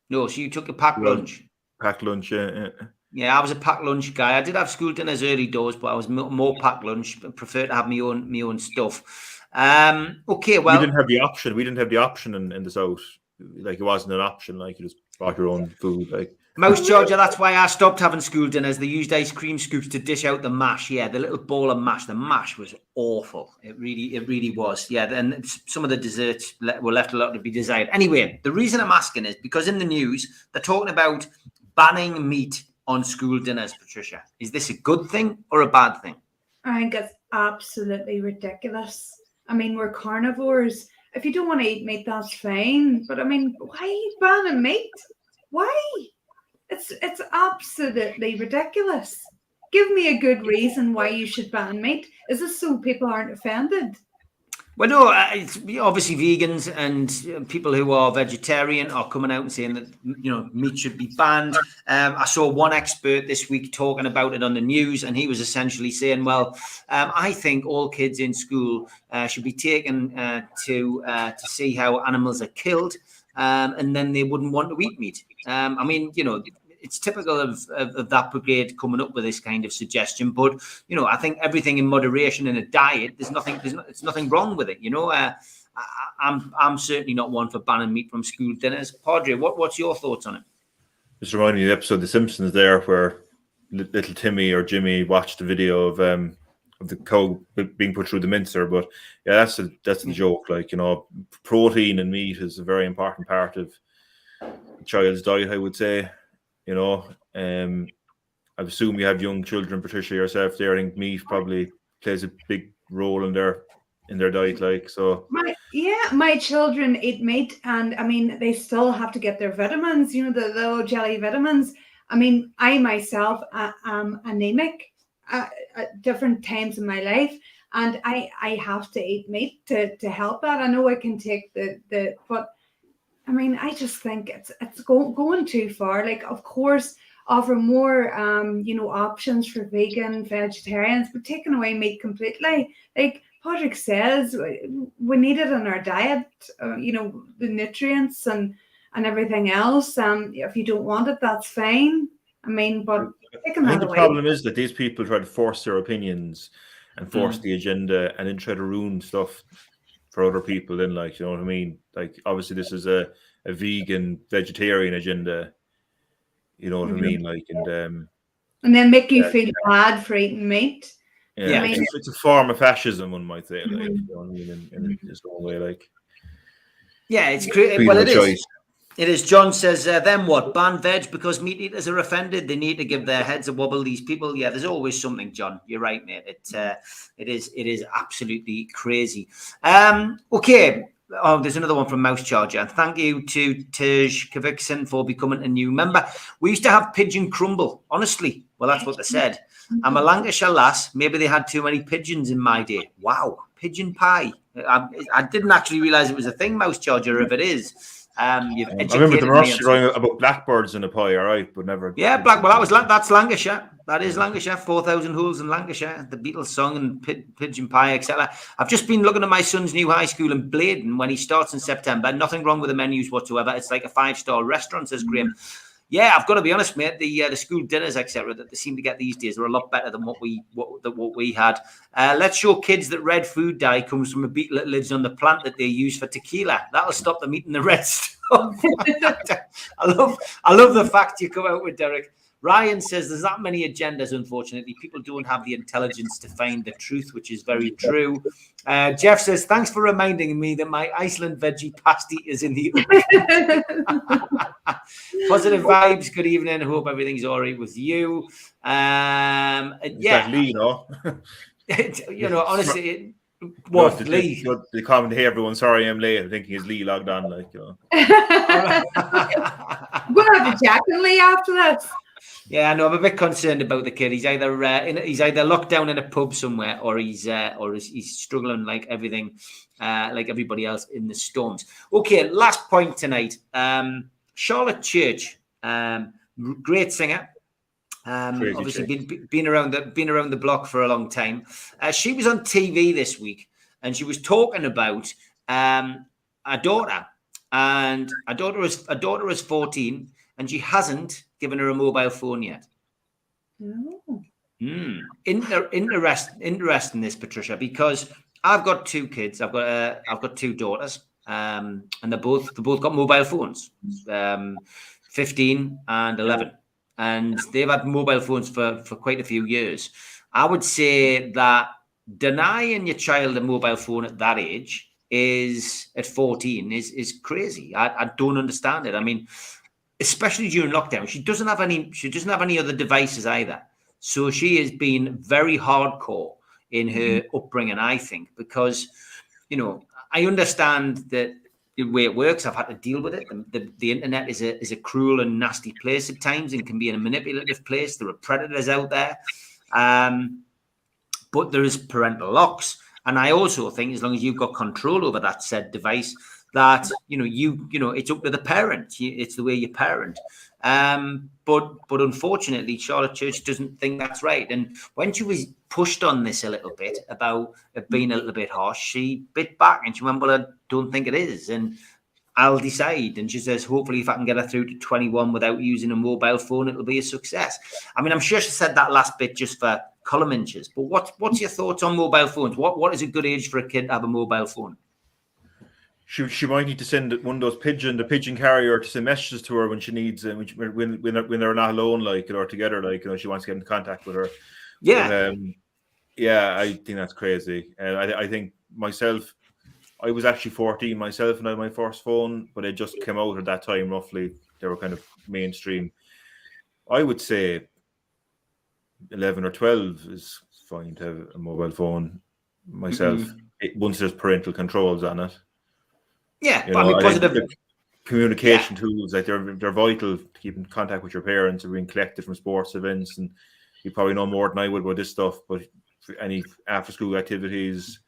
No, so you took a packed No. lunch. packed lunch, yeah, yeah. Yeah, I was a packed lunch guy. I did have school dinners early doors, but I was mo- more packed lunch. but Prefer to have my own my own stuff. Um, okay, well, we didn't have the option. We didn't have the option in, in the south. Like it wasn't an option. Like you just brought your own food. Like Most Georgia, that's why I stopped having school dinners. They used ice cream scoops to dish out the mash. Yeah, the little bowl of mash. The mash was awful. It really, it really was. Yeah, and some of the desserts were left a lot to be desired. Anyway, the reason I'm asking is because in the news they're talking about banning meat on school dinners. Patricia, is this a good thing or a bad thing? I think it's absolutely ridiculous. I mean, we're carnivores. If you don't want to eat meat, that's fine. But I mean, why banning meat? Why? It's it's absolutely ridiculous. Give me a good reason why you should ban meat. Is this so people aren't offended? Well, no, uh, it's obviously vegans and uh, people who are vegetarian are coming out and saying that you know meat should be banned. Um, I saw one expert this week talking about it on the news, and he was essentially saying, "Well, um, I think all kids in school uh, should be taken uh, to uh, to see how animals are killed, um, and then they wouldn't want to eat meat." Um, I mean, you know. It's typical of, of, of that brigade coming up with this kind of suggestion, but you know, I think everything in moderation in a diet. There's nothing. There's, no, there's nothing wrong with it. You know, uh, I, I'm I'm certainly not one for banning meat from school dinners. Padre, what what's your thoughts on it? just reminding of the episode of The Simpsons there where little Timmy or Jimmy watched a video of um of the cow being put through the mincer. But yeah, that's a that's the joke. Like you know, protein and meat is a very important part of a child's diet. I would say. You know, um, I assume you have young children, Patricia yourself. There, I think meat probably plays a big role in their in their diet. Like so, My yeah, my children eat meat, and I mean they still have to get their vitamins. You know the little jelly vitamins, I mean, I myself uh, am anemic uh, at different times in my life, and I I have to eat meat to to help that. I know I can take the the, but I mean, I just think it's it's go, going too far. Like, of course, offer more um, you know, options for vegan, vegetarians, but taking away meat completely. Like Patrick says, we need it in our diet. Uh, you know, the nutrients and and everything else. Um, if you don't want it, that's fine. I mean, but taking I think the away. problem is that these people try to force their opinions and force Mm. the agenda and then try to ruin stuff for other people. Then, like, you know what I mean? Like, obviously, this is a, a vegan, vegetarian agenda. You know what Mhm. I mean? Like, and um, and then make you Yeah. feel bad for eating meat. yeah, Yeah. it's, it's a form of fascism, one might say. Like, Mhm. you know what I mean? In, in its own way, like, Yeah, it's great. Well, of it is. choice. It is. John says, uh, then what? Ban veg because meat eaters are offended. They need to give their heads a wobble. These people. Yeah, there's always something, John. You're right, mate. It, uh, it is. It is absolutely crazy. Um, okay. Oh, there's another one from Mouse Charger. Thank you to Tej Kvikson for becoming a new member. We used to have pigeon crumble. Honestly, well, that's what they said. I'm a Lancashire lass. Maybe they had too many pigeons in my day. Wow, pigeon pie. I, I didn't actually realize it was a thing, Mouse Charger. If it is, um, you've I remember the on going about blackbirds in a pie, all right, but never. Yeah, Black. Well, that was that's Lancashire. That is Lancashire. Four thousand holes in Lancashire. The Beatles song and pi- pigeon pie, etc. I've just been looking at my son's new high school in Blaydon when he starts in September. Nothing wrong with the menus whatsoever. It's like a five star restaurant, says Graham. Yeah, I've got to be honest, mate. The uh, the school dinners, etc., that they seem to get these days are a lot better than what we what, than what we had. Uh, let's show kids that red food dye comes from a beetle that lives on the plant that they use for tequila. That'll stop them eating the red <laughs> stuff. <laughs> I love I love the fact you come out with Derek. Ryan says there's that many agendas, unfortunately. People don't have the intelligence to find the truth, which is very true. Uh, Jeff says, thanks for reminding me that my Iceland veggie pasty is in the <laughs> positive vibes. Good evening. Hope everything's all right with you. Um, yeah, like Lee, no? <laughs> you know, honestly, it, No, what the, Lee? The, the comment here, everyone, sorry I'm late. I'm thinking is Lee logged on, like, you know. <laughs> I'm gonna have a Jack and Lee after this. Yeah, no, I'm a bit concerned about the kid. He's either uh, in, he's either locked down in a pub somewhere, or he's uh, or he's, he's struggling like everything, uh, like everybody else in the storms. Okay, last point tonight. Um, Charlotte Church, um, great singer. Um, Crazy obviously been, been around the been around the block for a long time. Uh, she was on TV this week, and she was talking about um, a daughter, and a daughter is a daughter is 14, and she hasn't given her a mobile phone yet. Oh. Hmm. Inter- interest, interesting this, Patricia, because I've got two kids. I've got uh, I've got two daughters, um, and they're both they both got mobile phones, um, fifteen and eleven, and they've had mobile phones for for quite a few years. I would say that denying your child a mobile phone at that age is at fourteen is is crazy. I, I don't understand it. I mean, especially during lockdown, she doesn't have any. She doesn't have any other devices either. So she has been very hardcore in her upbringing, I think, because, you know, I understand that the way it works. I've had to deal with it. The, the, the internet is a is a cruel and nasty place at times and can be a manipulative place. There are predators out there. Um, but there is parental locks. And I also think as long as you've got control over that said device, that you know, you you know, it's up to the parent. It's the way you parent. Um, but but unfortunately, Charlotte Church doesn't think that's right. And when she was pushed on this a little bit about it being a little bit harsh, she bit back and she went, "Well, I don't think it is." And I'll decide. And she says, hopefully, if I can get her through to 21 without using a mobile phone, it'll be a success. I mean, I'm sure she said that last bit just for column inches. But what, what's your thoughts on mobile phones? What What is a good age for a kid to have a mobile phone? She, she might need to send one of those pigeon, the pigeon carrier, to send messages to her when she needs, uh, when, when when they're, when they're not alone, like or together, like you know, she wants to get in contact with her. Yeah. But, um, yeah, I think that's crazy. And I, I think myself, I was actually 14 myself and I had my first phone, but it just came out at that time roughly. They were kind of mainstream. I would say 11 or 12 is fine to have a mobile phone myself. It, once there's parental controls on it. Yeah. You but I know, mean, I think positive, the communication tools. Like they're they're vital to keep in contact with your parents or being collected from sports events. And you probably know more than I would about this stuff. But for any after school activities,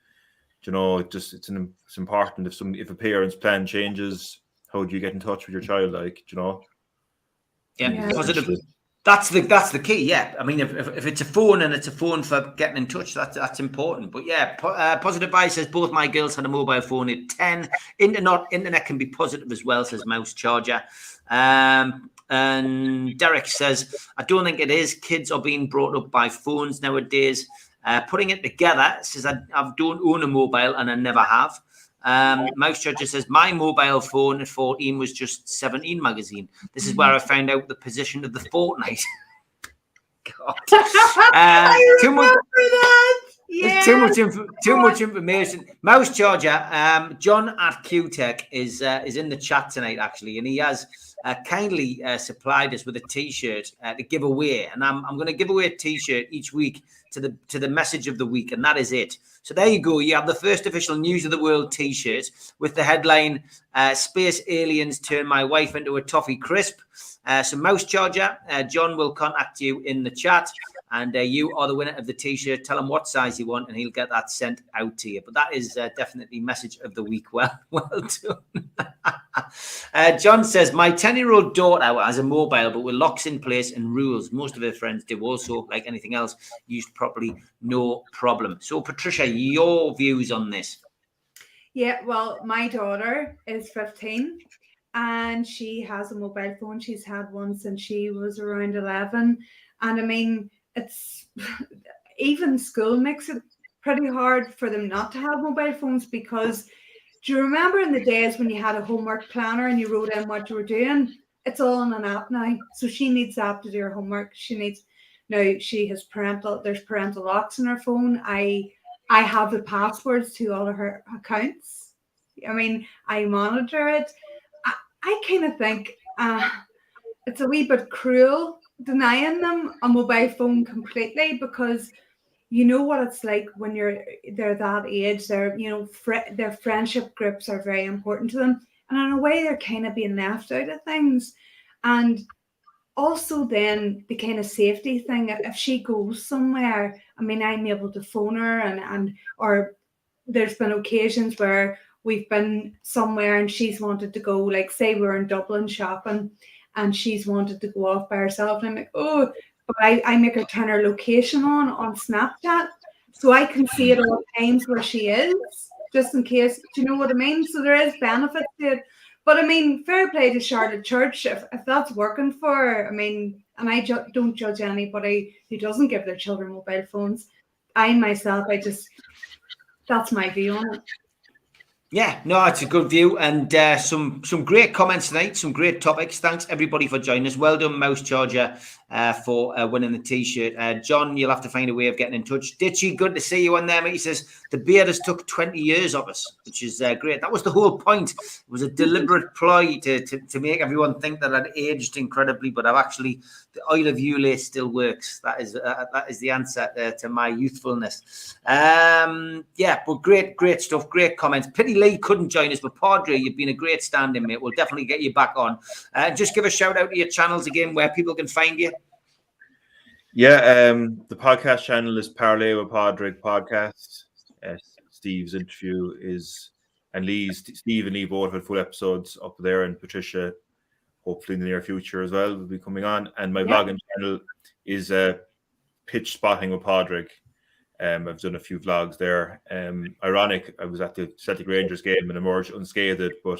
you know, it just it's an it's important if some if a parent's plan changes, how do you get in touch with your child? Like, you know, Yeah, Yeah. positive. That's the that's the key. Yeah, I mean, if, if, if it's a phone and it's a phone for getting in touch, that's that's important. But yeah, po- uh, positive advice says both my girls had a mobile phone at ten. Internet internet can be positive as well. Says Mouse Charger. Um, and Derek says, I don't think it is. Kids are being brought up by phones nowadays. Uh, putting it together says I, I don't own a mobile and I never have. Um, Mouse Charger says my mobile phone at 14 was just 17 magazine. This is where I found out the position of the fortnight. <laughs> God. Uh, I too much, remember that. there's too much, inf- too much information. Mouse Charger, um, John at QTech is uh, is in the chat tonight actually, and he has uh, kindly uh, supplied us with a T-shirt uh, to give away, and I'm, I'm going to give away a T-shirt each week to the to the message of the week, and that is it. So there you go. You have the first official News of the World T-shirt with the headline uh, "Space Aliens Turn My Wife into a Toffee Crisp." Uh, so Mouse Charger, uh, John will contact you in the chat and uh, you are the winner of the t-shirt. Tell him what size you want and he'll get that sent out to you. But that is uh, definitely message of the week. <laughs> Well well done. <laughs> Uh, john says my 10 year old daughter has a mobile but with locks in place and rules most of her friends do also like anything else used properly no problem. So patricia your views on this? Yeah, well, my daughter is 15 and she has a mobile phone. She's had one since she was around 11. And I mean, it's even school makes it pretty hard for them not to have mobile phones because do you remember in the days when you had a homework planner and you wrote in what you were doing? It's all on an app now. So she needs the app to do her homework. She needs now she has parental there's parental locks on her phone. I I have the passwords to all of her accounts. I mean, I monitor it. I, I kind of think uh, it's a wee bit cruel denying them a mobile phone completely because you know what it's like when you're they're that age. They're you know fr- their friendship groups are very important to them, and in a way they're kind of being left out of things. And also then the kind of safety thing if she goes somewhere i mean i'm able to phone her and and or there's been occasions where we've been somewhere and she's wanted to go like say we're in dublin shopping and she's wanted to go off by herself and i'm like oh but i, I make her turn her location on on snapchat so i can see at all times where she is just in case do you know what i mean so there is benefit to it but I mean, fair play to Charlotte Church. If, if that's working for her, I mean, and I ju- don't judge anybody who doesn't give their children mobile phones. I myself, I just, that's my view on it. Yeah, no, it's a good view and uh, some some great comments tonight, some great topics. Thanks everybody for joining us. Well done, Mouse Charger, uh, for uh, winning the T-shirt. Uh, John, you'll have to find a way of getting in touch. Ditchy, good to see you on there, mate. He says the beard has took twenty years of us, which is uh, great. That was the whole point. It was a deliberate ploy to, to to make everyone think that I'd aged incredibly, but I've actually the oil of Ulay still works. That is uh, that is the answer uh, to my youthfulness. Um, yeah, but great, great stuff, great comments. Pity Lee couldn't join us, but Padre, you've been a great stand-in, mate. We'll definitely get you back on. Just give a shout out to your channels again, where people can find you. Yeah, um, the podcast channel is Parlay with Padraig podcast. Uh, Steve's interview is and Lee's Steve and Lee both had full episodes up there, and Patricia, hopefully in the near future as well, will be coming on. And my Yeah. vlogging channel is uh, Pitch Spotting with Padraig. Um, I've done a few vlogs there. Um, ironic, I was at the Celtic Rangers game and emerged unscathed, but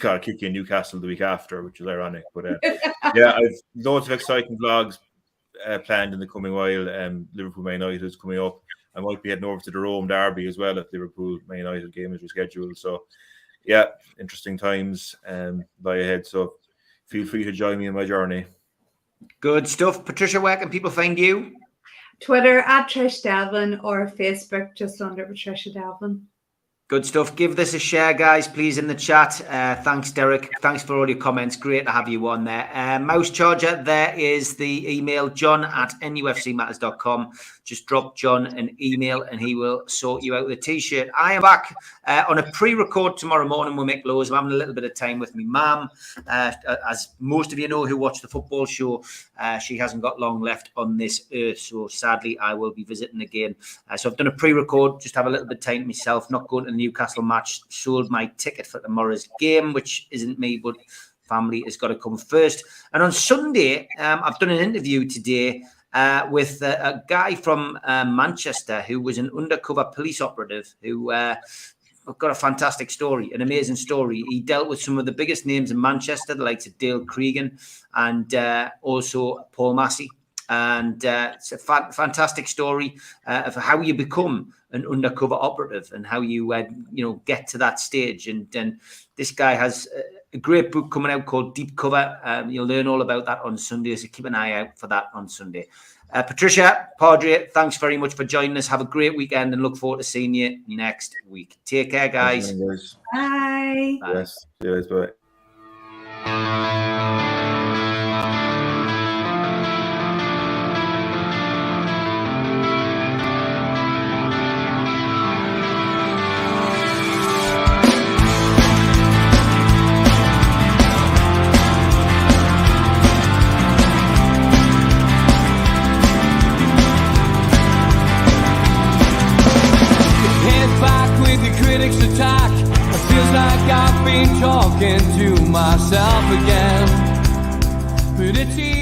got a kick in Newcastle the week after, which is ironic. But uh, <laughs> yeah, I've loads of exciting vlogs uh, planned in the coming while. Um, Liverpool Man United is coming up. I might be heading over to the Rome Derby as well if Liverpool Man United game is rescheduled. So, yeah, interesting times um, lie ahead. So, feel free to join me in my journey. Good stuff, Patricia. Where can people find you? Twitter at Trish Devlin or Facebook just under Patricia Devlin. Good stuff. Give this a share, guys, please, in the chat. Uh, thanks, Derek. Thanks for all your comments. Great to have you on there. Uh, Mouse Charger, there is the email, john at nufcmatters.com. Just drop John an email and he will sort you out with a t shirt. I am back uh, on a pre record tomorrow morning. We'll make loads. I'm having a little bit of time with me mum. Uh, as most of you know who watch the football show, uh, she hasn't got long left on this earth. So sadly, I will be visiting again. Uh, so I've done a pre record, just have a little bit of time myself, not going to the Newcastle match. Sold my ticket for tomorrow's game, which isn't me, but family has got to come first. And on Sunday, um, I've done an interview today uh, with uh, a guy from uh, Manchester who was an undercover police operative who uh, got a fantastic story, an amazing story. He dealt with some of the biggest names in Manchester, the likes of Dale Cregan and uh, also Paul Massey. And uh, it's a fa- fantastic story uh, of how you become an undercover operative and how you, uh, you know, get to that stage. And, and this guy has a great book coming out called Deep Cover. Um, you'll learn all about that on Sunday, so keep an eye out for that on Sunday. Uh, Patricia, Padraig, thanks very much for joining us. Have a great weekend and look forward to seeing you next week. Take care, guys. Bye. Bye. Yes. Yes. Bye. I've